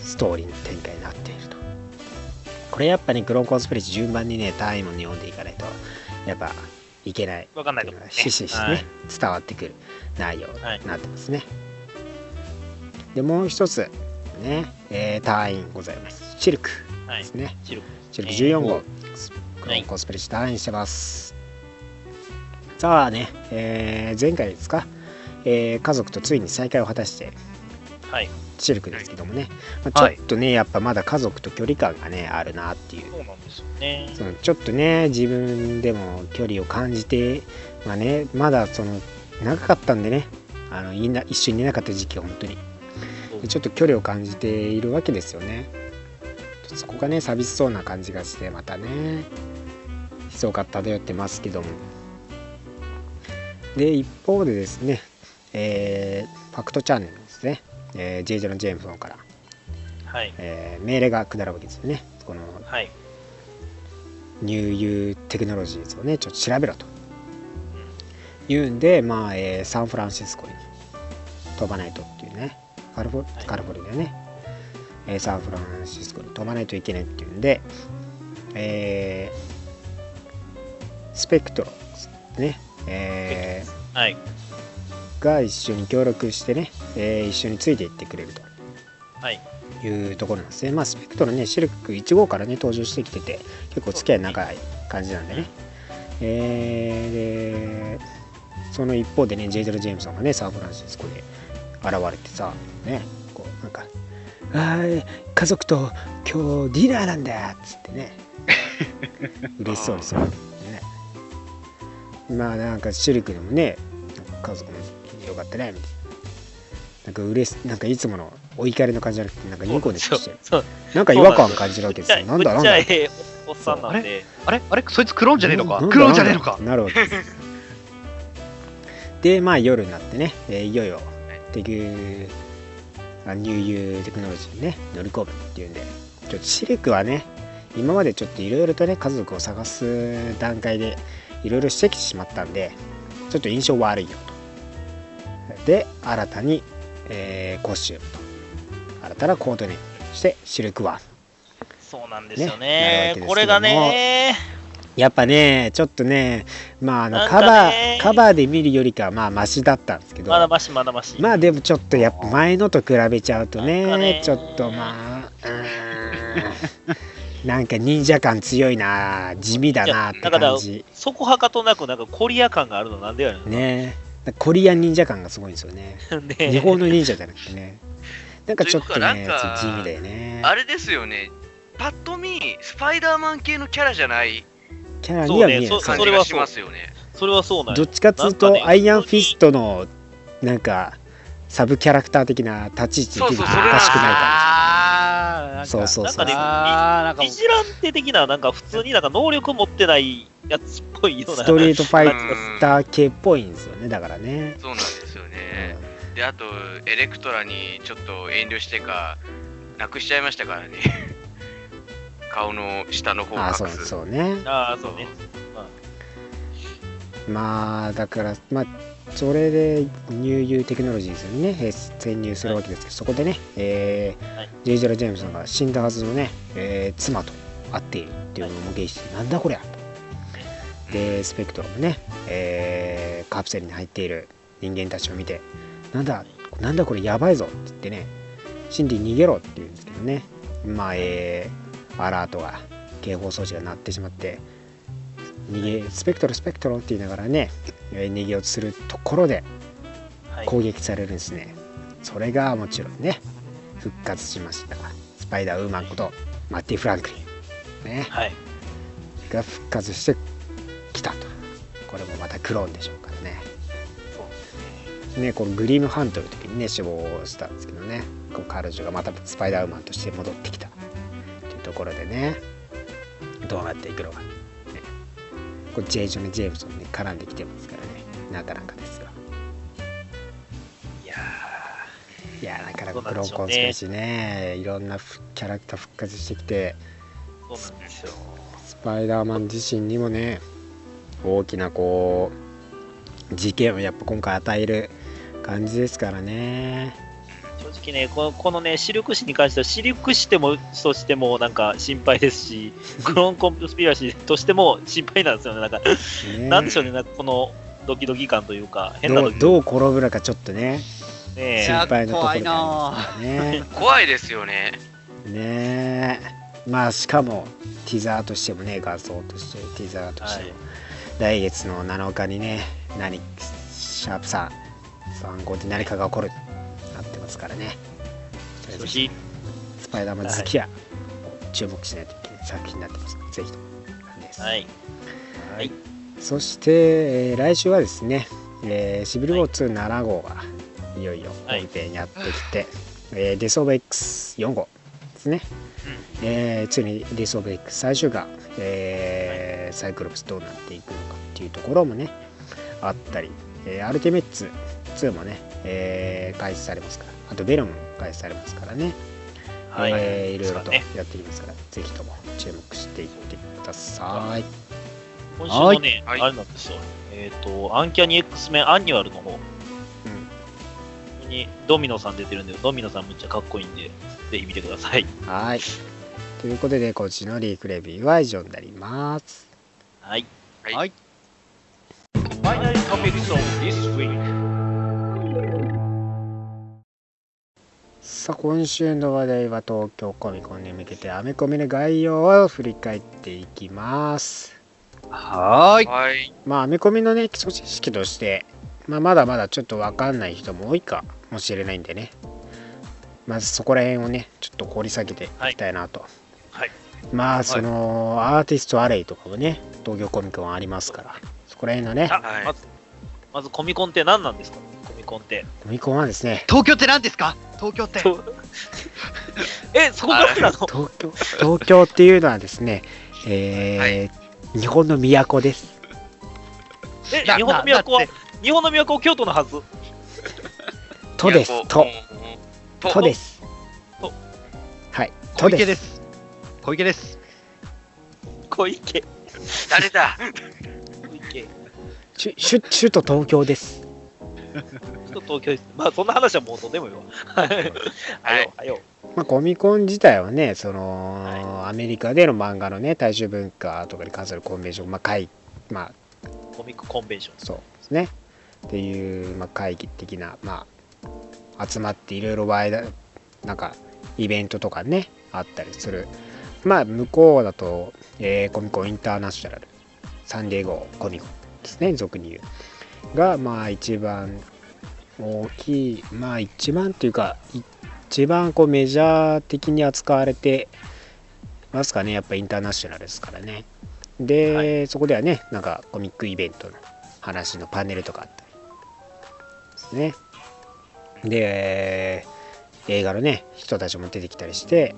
ストーリーの展開になっていると。これやっぱねクローンコンスピレシー順番にね単位も読んでいかないとやっぱいけないわかんないとね。ひ しひしね、はい。伝わってくる内容にはいなってますね、でもう一つね、えー隊員ございます。シルクはい。ですね、シルク。シルク14号、クローンコスプレして隊員してます、さあね、えー前回ですか、えー家族とついに再会を果たしてはい。シルクですけどもね、まあ、はいちょっとね、やっぱまだ家族と距離感がねあるなっていう。そうなんですよね。そのちょっとね自分でも距離を感じてまあねまだその長かったんでねあのいな一緒にいなかった時期が本当にでちょっと距離を感じているわけですよね。そこがね寂しそうな感じがしてまたね悲壮が漂ってますけども。で一方でですねえーファクトチャンネルですね、えー、J. ジョのジェームソンから、はい。えー命令が下るわけですよね。このはい。ニューユーテクノロジーズをねちょっと調べろと。言うんで、まあえーサンフランシスコに飛ばないとっていうねカリフォはい。カリフォルニアね、えーサンフランシスコに飛ばないといけないっていうんで、えースペクトロね、えーはい。が一緒に協力してね、えー一緒についていってくれると。はい。いうところなんですね。まあ、スペクトルね、シルク1号からね、登場してきてて、結構付き合い長い感じなんでね。えー、で、その一方でね、ジェイゼル・ジェームソンがね、サンフランシスコで現れてさ、ね、こう、なんか、あー家族と今日ディナーなんだっつってね、嬉しそうにする。ね。まあ、なんかシルクでもね、家族もよかったね、みたいな。なんか嬉しなんかいつものお怒りの感じじゃなくて、なんかニコニコして、なんか違和感感じるわけですよ。ぶなんだ。なんだおっさんなんで。あれ？あれ？そいつクローンじゃねえのか？なクローンじゃねえのか？なるわけです。で、まあ夜になってね、えーいよいよ、テク、あニューユーテクノロジーにね、乗り込むっていうんで、ちょっとシルクはね、今までちょっといろいろとね、家族を探す段階でいろいろ指摘してしまったんで、ちょっと印象悪いよと。で、新たに、えーコスチュームと、新たなコートネームとして、シルクワン。そうなんですよねねこれがねやっぱね、ちょっとね、まああのカバー、カバーで見るよりかはまあマシだったんですけど、まだましまだましまあでもちょっとやっぱ前のと比べちゃうとね、かね。ちょっとまあ、うーん。なんか忍者感強いな、地味だなって感じ。そこはかとなくなんかコリア感があるのなんでやねんね。コリアン忍者感がすごいんですよね。で日本の忍者じゃなくてね。なんかちょっとねなんか地味だよね。あれですよね。パッと見、スパイダーマン系のキャラじゃないキャラには見えないそうね感それはそうじがしますよね。それはそうなどっちかっつうと、アイアンフィストのなんかサブキャラクター的な立ち位置できおそうそうそれはかしくない感じそうそうそうなんかねあーなんかビジランテ的な、なんか普通になんか能力持ってないやつっぽいような。ストリートファイター系っぽいんですよねだからね、そうなんですようね。んで、あと、エレクトラにちょっと遠慮してか、なくしちゃいましたからね。顔の下の方をああそう。そうね。ああ、そうね。まあだからまあそれでニューユーテクノロジーズにね、えー潜入するわけですけど、そこでね、えーはい。ジェイジェラ・ジェームソンが死んだはずのね、えー妻と会っているっていうのを目撃して、なんだこりゃ。とでスペクトルもね、えーカプセルに入っている人間たちを見てなんだなんだこれやばいぞって言ってねシンディ逃げろって言うんですけどね。まあえーアラートが警報装置が鳴ってしまって逃げスペクトルスペクトルって言いながらねえー逃げようとするところではい。攻撃されるんですね、それがもちろんね復活しました。スパイダーウーマンことマッティ・フランクリン。ね。はい。が復活してきたと。これもまたクローンでしょうからね。ね。このグリームハントの時にね死亡したんですけどね。こう彼女がまたスパイダーウーマンとして戻ってきたころでねどうなっていくのか、ね、これジェイジョン・ジェームソンに絡んできてますからね。なかなかですよ。いやいやなかなかクローンコンスペーシーねいろんなふキャラクター復活してきてーそうなんですよ。スパイダーマン自身にもね大きなこう事件をやっぱ今回与える感じですからね。正直ね、このこのね、視力死に関しては、視力死でも、としてもなんか心配ですし、クローンコンスピラシーとしても心配なんですよね。なんか、ねなんでしょうね、なんかこのドキドキ感というか、変などうどう転ぶのかちょっとねね心配なところでありますからね怖いですよね。ねえ。まあしかもティザーとしてもね画像としてティザーとしても、はい。来月の7日にね何シャープさん3号で何かが起こるますからね。スパイダーマン好きや。注目しないといけない作品になってます。ぜひとはい。はい。そして、えー来週はですね、えーシビルー27号がいよいよはい。本編やってきて、えーデス・オブ X4 号ですね、えーついにデス・オブ X 最終が、えーサイクロプスどうなっていくのかっていうところもねあったり、えーアルティメッツ2もね、えー開始されますからあとベロムも開始されますからね、はい。えーいろいろとやっていきますから、ぜひとも注目していってください。今週のね、はいあれなんですよ。えっ、と、アンキャニ X メンアニュアルの方にドミノさん出てるんで、ドミノさんむっちゃかっこいいんで、ぜひ見てください。はい。ということで、今週のリークレビューは以上になります。はい。はいはい Finally topics of this week. さあ、今週の話題は東京コミコンに向けてアメコミの概要を振り返っていきます。はーい。はい。まあ、アメコミのね、基礎知識として、まあ、まだまだちょっとわかんない人も多いかもしれないんでね。まずそこら辺をね、ちょっと掘り下げていきたいなと。はい。まあ、その、アーティストアレイとかもね、東京コミコンありますから、そこら辺のね、あ、はいまず、まずコミコンって何なんですか？コミコンって。コミコンはですね、東京って何ですか？東京って。と え、そこからなの？東京東京っていうのはですね、えー日本の都です。え、な日本の都は日本の都は京都のはず？都です。都。都です。とはい。都小池で。ですす。小池です。小池。誰だ？小池。首都東京です。ちょっと東京です。まあ、そんな話はもうどうでもいいわ。はい。はよ、はよ。まあ、コミコン自体はね、その、はアメリカでの漫画のね、大衆文化とかに関するコンベンション、まあ、会、まあ、コミックコンベンション。そうですね。っていう、まあ、会議的な、まあ、集まっていろいろワイド、なんか、イベントとかね、あったりする。まあ、向こうだと、えーコミコンインターナショナル、サンディエゴコミコンですね、俗に言う。がまあ一番大きいまあ一番っていうか一番こうメジャー的に扱われてますかね。やっぱインターナショナルですからね。で、はい。そこではねなんかコミックイベントの話のパネルとかあったりですね。で映画のね人たちも出てきたりして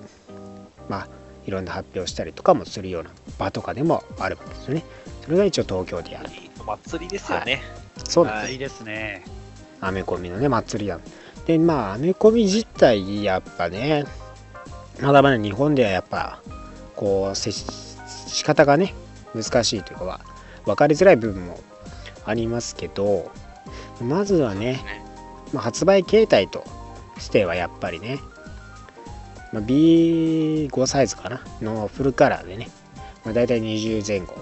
まあいろんな発表したりとかもするような場とかでもあるわけですよねそれが一応東京でやるお祭りですよね。そうなんです。いいですね。アメコミのね祭りだでまあアメコミ自体やっぱねまだまだ日本ではやっぱこう接し仕方がね難しいというかは分かりづらい部分もありますけどまずはねね。まあ、発売形態としてはやっぱりね、まあ、B5 サイズかなのフルカラーでね、まあ、大体20前後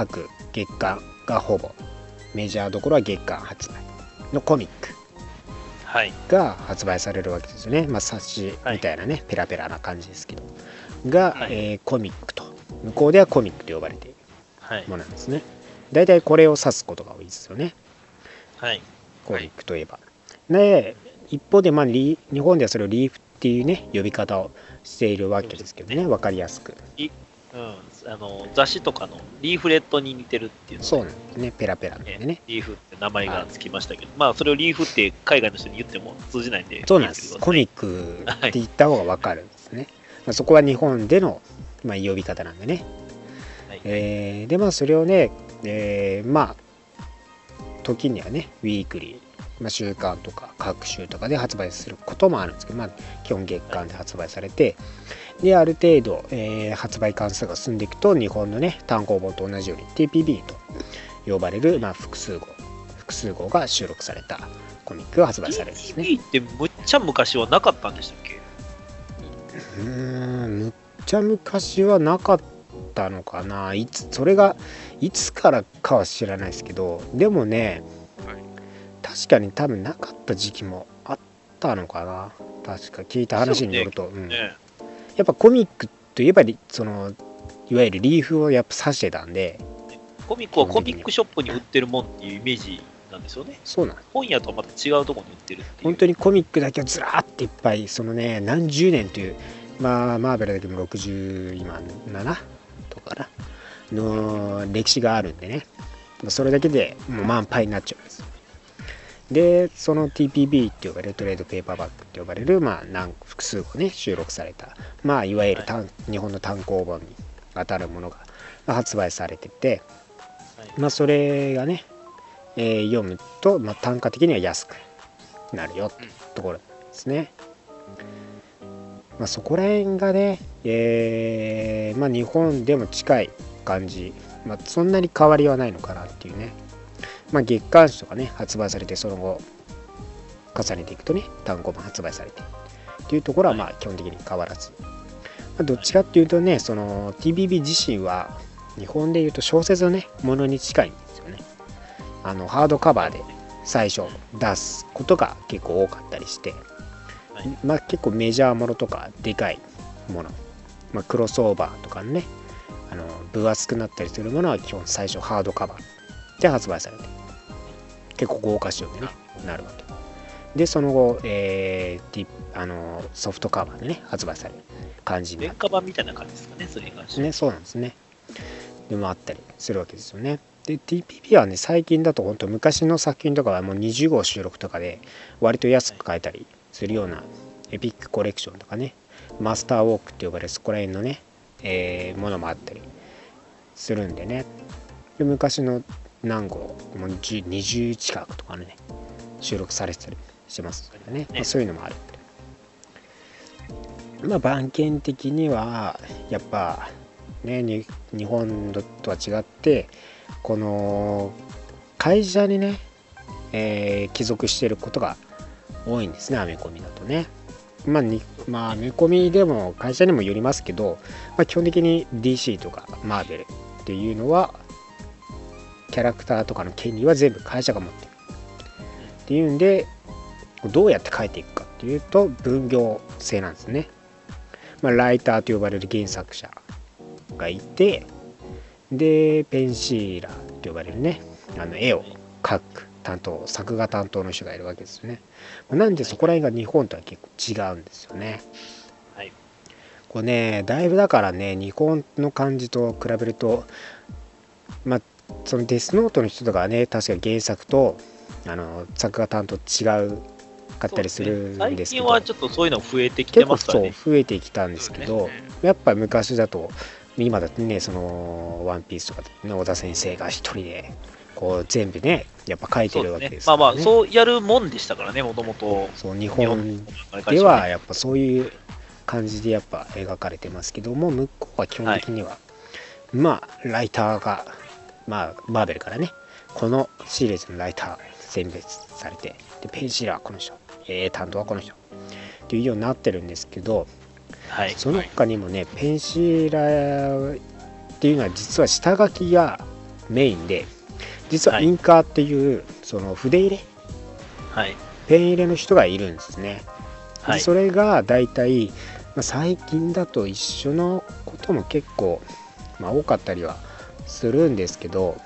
各月間がほぼメジャーどころは月間発売のコミック。はい。が発売されるわけですよね、まあ、冊子みたいなね、ペラペラな感じですけど。が、はい。えーコミックと。向こうではコミックと呼ばれているはい。ものなんですね。大体これを指すことが多いですよね。はい。コミックといえば。で一方で、まあ、リ日本ではそれをリーフっていうね呼び方をしているわけですけどね。分かりやすくうん。あの、雑誌とかのリーフレットに似てるっていうのでそうなんですね。ペラペラなんでねねリーフって名前がつきましたけど、まあ、それをリーフって海外の人に言っても通じないんで。そうなんです。コミックって言った方が分かるんですね、まあ、そこは日本での、まあ、呼び方なんでね、はい。えーでまあそれをね、えーまあ時にはねウィークリー、まあ、週間とか各週とかで発売することもあるんですけど、まあ、基本月間で発売されてである程度、えー発売関数が進んでいくと日本のね単行本と同じように TPB と呼ばれる、まあ、複数号複数号が収録されたコミックが発売されるんですね。TPB ってむっちゃ昔はなかったんでしたっけ？うーんむっちゃ昔はなかったのかな。いつそれがいつからかは知らないですけどでもね、はい。確かに多分なかった時期もあったのかな。確か聞いた話によると、うん。ねやっぱコミックといえばりそのいわゆるリーフをやっぱ指してたんで。コミックはコミックショップに売ってるもんっていうイメージなんですよね。そうなん。本屋とはまた違うところに売ってるって。本当にコミックだけをずらーっていっぱいそのね何十年というまあマーベルだけでも60今7とかな？の歴史があるんでね。まあそれだけでもう満杯になっちゃうんですよでその TPB って呼ばれるトレードペーパーバッグって呼ばれるまあ何複数個ね収録されたまあいわゆる単、日本の単行本に当たるものがまあ発売されててはい。まあそれがね、えー読むと、まあ、単価的には安くなるよってところですね。まあ、そこら辺がね、えーまあ、日本でも近い感じ、まあ、そんなに変わりはないのかなっていうね、まあ、月刊誌とかね発売されてその後重ねていくとね単行本発売されてっていうところはまあ基本的に変わらず、まあ、どっちかっていうとねその TBB 自身は日本でいうと小説のねものに近いんですよね。あのハードカバーで最初出すことが結構多かったりして、はい。まあ結構メジャーものとかでかいもの、まあ、クロスオーバーとかねあの分厚くなったりするものは基本最初ハードカバーで発売されて結構豪華仕様でねなるわけでその後、えー、あのソフトカバーでね発売される感じになって廉価版みたいな感じですかね、それに関しては。ね、そうなんですね。でもあったりするわけですよね。で、TPP はね、最近だと本当昔の作品とかはもう20号収録とかで割と安く買えたりするようなエピックコレクションとかね、マスターウォークって呼ばれるそこら辺のね、えーものもあったりするんでね。で昔の何号、もう10 20近くとかね、収録されてたりしますからね。まあ、そういうのもある。まあ、番犬的にはやっぱねに日本とは違ってこの会社にね、えー帰属していることが多いんですねアメコミだとね。まあ、にまあアメコミでも会社にもよりますけど、まあ、基本的に DC とかマーベルっていうのはキャラクターとかの権利は全部会社が持ってる。っていうんでどうやって書いていくかっていうと分業制なんですね。まあ、ライターと呼ばれる原作者がいてでペンシーラーと呼ばれるねあの絵を描く担当作画担当の人がいるわけですよね。なんでそこら辺が日本とは結構違うんですよね。はい。これねだいぶだからね日本の感じと比べるとまあそのデスノートの人とかはね確かに原作とあの作画担当違うかったりするん最ですけど、近はちょっとそういうの増えてきてますからね。増えてきたんですけど、やっぱ昔だと今だってねその「ワンピースとかでね小田先生が一人でこう全部ねやっぱ書いてるわけですから、ね、まあまあ、そうやるもんでしたからね、もともと。そう日日本本で。はやっぱそういう感じでやっぱ描かれてますけども向こうは基本的には、まあライターがまあマーベルからねこのシリーズのライター選別されてでペンシラーこの人、えー担当はこの人っていうようになってるんですけどはい。その他にもね、ペンシーラーっていうのは実は下書きがメインで実ははいインカーっていうその筆入れはい。ペン入れの人がいるんですね、ではい。それが大体、まあ、最近だと一緒のことも結構、まあ、多かったりはするんですけど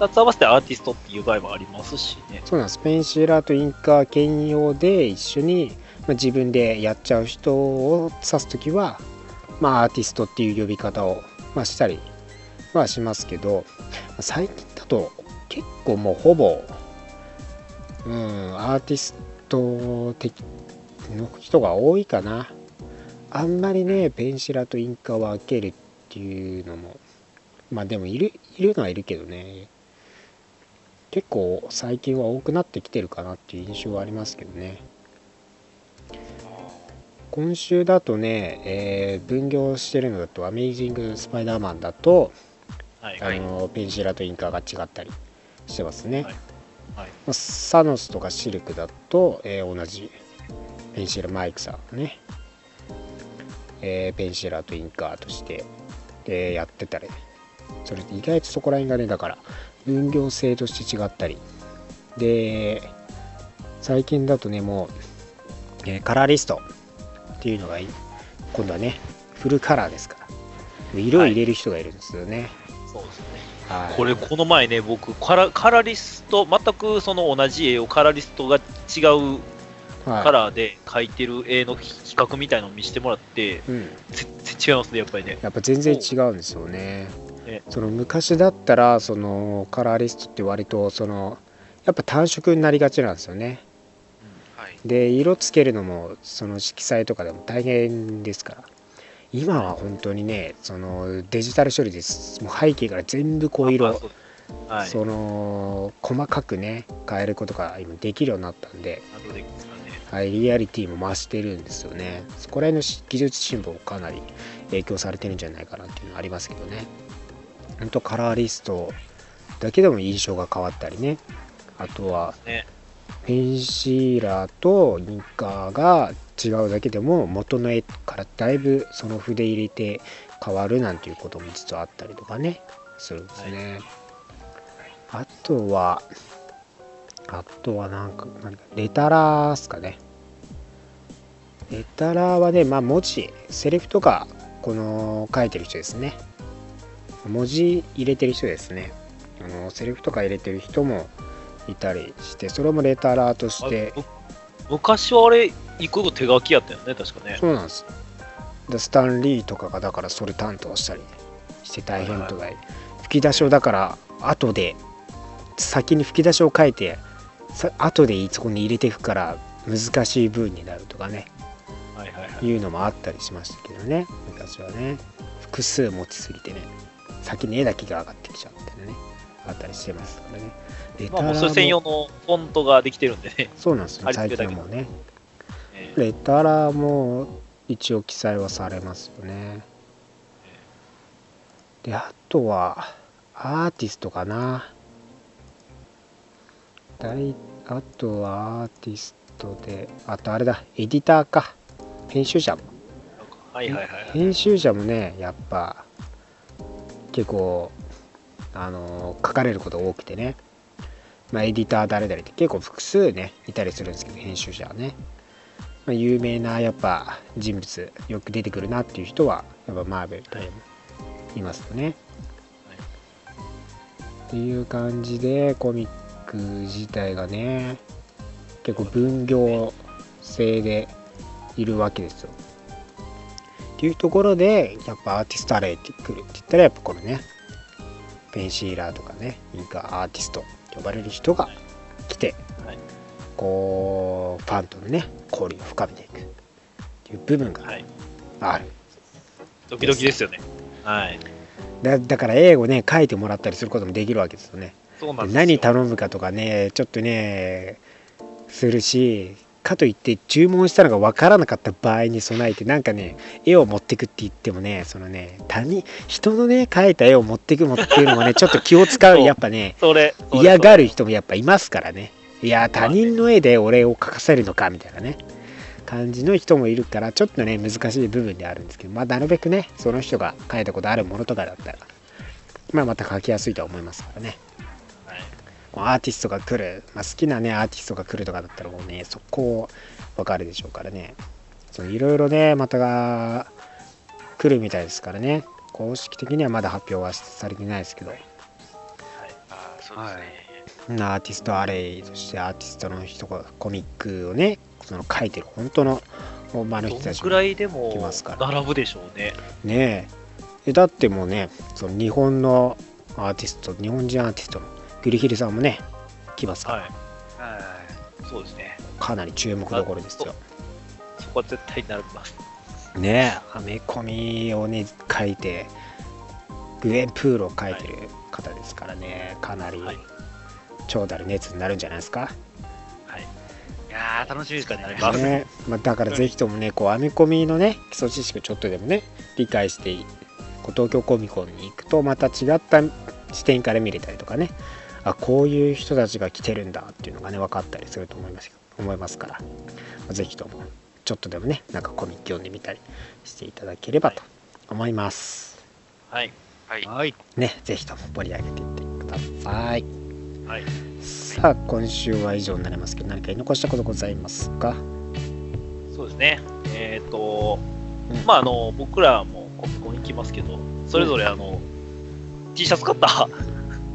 2つ合わせてアーティストっていう場合もありますしね。そうなんですペンシーラーとインカー兼用で一緒に、まあ、自分でやっちゃう人を指す時は、まあ、アーティストっていう呼び方を、まあ、したりはしますけどまあ最近だと結構もうほぼ、うん、アーティスト的の人が多いかなあんまりねペンシラとインカーを分けるっていうのもまあでもいるいるのはいるけどね。結構最近は多くなってきてるかなっていう印象はありますけどね。今週だとね、えー分業してるのだと「アメイジング・スパイダーマン」だと、はい。あのペンシラとインカーが違ったりしてますね、はい。はい。まあサノスとかシルクだと、えー同じ。ペンシラマイクさんね、えーペンシラとインカーとして、えーやってたりそれ意外とそこら辺がねだから分業制として違ったり。で最近だとねもう、えーカラーリストっていうのがい今度はねフルカラーですから。色を入れる人がいるんですよね、そうですね。はい。これ、この前ね、僕カラ、カラリスト、全くその同じ絵をカラリストが違うはい。カラーで描いてる絵の比較みたいなのを見せてもらって、うん、全然違いますね、やっぱりね。やっぱ全然違うんですよねね。その昔だったらそのカラーリストって割とそのやっぱ単色になりがちなんですよね。はい。で色つけるのもその色彩とかでも大変ですから今は本当にねそのデジタル処理ですもう背景から全部こう色、あそうはい。その細かくね変えることが今できるようになったんで。はい、リアリティも増してるんですよねそこら辺のし技術進歩かなり影響されてるんじゃないかなっていうのはありますけどねほんとカラーリストだけでも印象が変わったりね。あとはね。ペンシーラーとインカーが違うだけでも元の絵からだいぶその筆入れて変わるなんていうことも実はあったりとかねするんですね、あとはあとはなんか何かレタラーっすかね。レタラーはねまあ文字セリフとかこの書いてる人ですね文字入れてる人ですね。あのセリフとか入れてる人もいたりしてそれもレタラーとして。昔はあれ、一個一個手書きやったよね、確かね。そうなんです。でスタンリーとかがだからそれ担当したりして大変とか。吹き出しをだから後で先に吹き出しを書いてさ後でそこに入れていくから難しい文になるとかね。はいはいはい。いうのもあったりしましたけどね昔はね。複数持ちすぎてね先に絵だけが上がってきちゃうみたいなねあったりしてますからね。レまあもう専用のフォントができてるんでね。そうなんですよ。最近はもうね。えレタラーも一応記載はされますよね。であとはアーティストかな。大あとはアーティストであとあれだエディターか。編集者も。ーはいはいはいはい。編集者もねやっぱ結構あの書かれることが多くてね。まあエディター誰々って結構複数ねいたりするんですけど編集者はね、まあ、有名なやっぱ人物よく出てくるなっていう人はやっぱマーベルとかいますよね、っていう感じでコミック自体がね結構分業制でいるわけですよ。っていうところでやっぱアーティストアレイってくるって言ったらやっぱこのねペンシーラーとかねインカアーティストと呼ばれる人が来て、はいこうファンとのね交流を深めていくっていう部分がはい。ある、ドキドキですよね。はい。だだから英語ね書いてもらったりすることもできるわけですよね。何頼むかとかねちょっとねするしかといって注文したのが分からなかった場合に備えてなんかね絵を持ってくって言ってもねそのね他人人のね描いた絵を持ってくもっていうのもね ちょっと気を使うやっぱね嫌がる人もやっぱいますからね。いや他人の絵で俺を描かせるのかみたいなね感じの人もいるからちょっとね難しい部分であるんですけどまあなるべくねその人が描いたことあるものとかだったらまあまた描きやすいとは思いますからねアーティストが来る、まあ、好きなねアーティストが来るとかだったらもうね速攻わかるでしょうからね。そういろいろねまたが来るみたいですからね。公式的にはまだ発表はされてないですけど。あーそうですね。アーティストアレイそしてアーティストの人がコミックをねその書いてる本当の本場の人たちもどんくらいでも来ますから。並ぶでしょうね。ねえ。えだってもうねその日本のアーティスト日本人アーティストのグリヒリさんもね来ますから、はい。そうですね。かなり注目どころですよそこは絶対並びます。ねえアメコミをね書いてグエンプールを書いてる方ですからねかなりはい長打る熱になるんじゃないですか、はい。いやー、楽しみです確かにね。ますねまあ、だからぜひともねこうアメコミのね基礎知識をちょっとでもね理解してこう東京コミコンに行くとまた違った視点から見れたりとかねあこういう人たちが来てるんだっていうのがね分かったりすると思います思いますから、まあぜひともちょっとでもねなんかコミック読んでみたりしていただければと思います。はい。はい。はい。ね、ぜひとも盛り上げていってください。はい。さあ、今週は以上になりますけど、何か言い残したことございますか？そうですね。えっ、と、うんまあ、あの、僕らもコミコン行きますけど、それぞれあの、T シャツ買った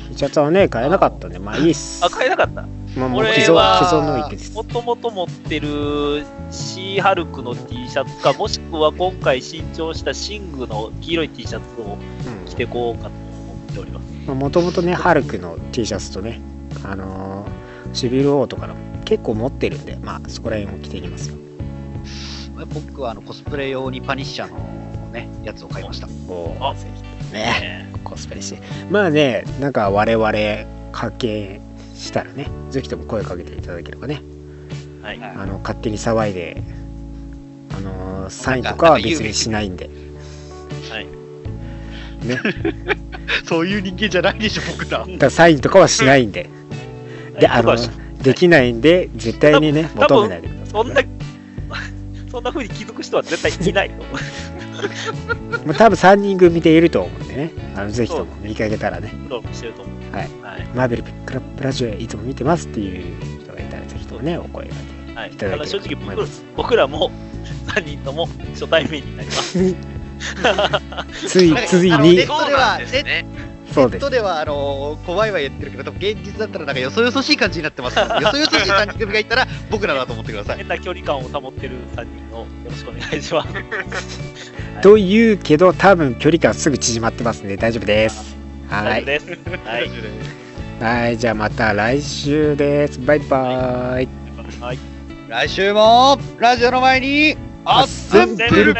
T シャツはね、買えなかったんで、まあいいっす。あ、買えなかった？まあ、もう俺既存既は存の池です。もともと持ってるシーハルクの T シャツか、もしくは今回新調したシングの黄色い T シャツをうん着てこうかと思っております。まあもともとね、ハルクの T シャツとね、あのーシビル王とかの結構持ってるんで、まあそこら辺を着ていきますよ。僕はあのコスプレ用にパニッシャーのね、やつを買いました。おあぜひね、ねコスプレして。まあね、なんか我々課金したらね、ぜひとも声かけていただければね、はい。はいあの勝手に騒いで、あのーサインとかは別にしないんで、はい。ね、そういう人間じゃないでしょ、僕ら。だサインとかはしないんで、で、あのできないんで、絶対にね、求めないでください。そんな、そんな風に気づく人は絶対いないと思う。まあ、多分3人組でいると思うんでね、あのぜひとも見かけたらね、プロしてると思う。はい。はい。マーベルピックラップラジオいつも見てますっていう人がいたら、ぜひともね、お声がはい、いただければ直僕と思います僕らも3人とも初対面になります。つい、ついに、そうではね。そうです。ネットではあのー怖いは言ってるけど、現実だったらなんかよそよそしい感じになってますから、よそよそしい3人組がいたら僕らだと思ってください。変な距離感を保ってる3人をよろしくお願いします。というけど、多分距離感すぐ縮まってますんで、大丈夫です。はい。大丈夫です。はい。はい、じゃあまた来週です。バイバイ。はい。来週もラジオの前に、あっセンブルセンブル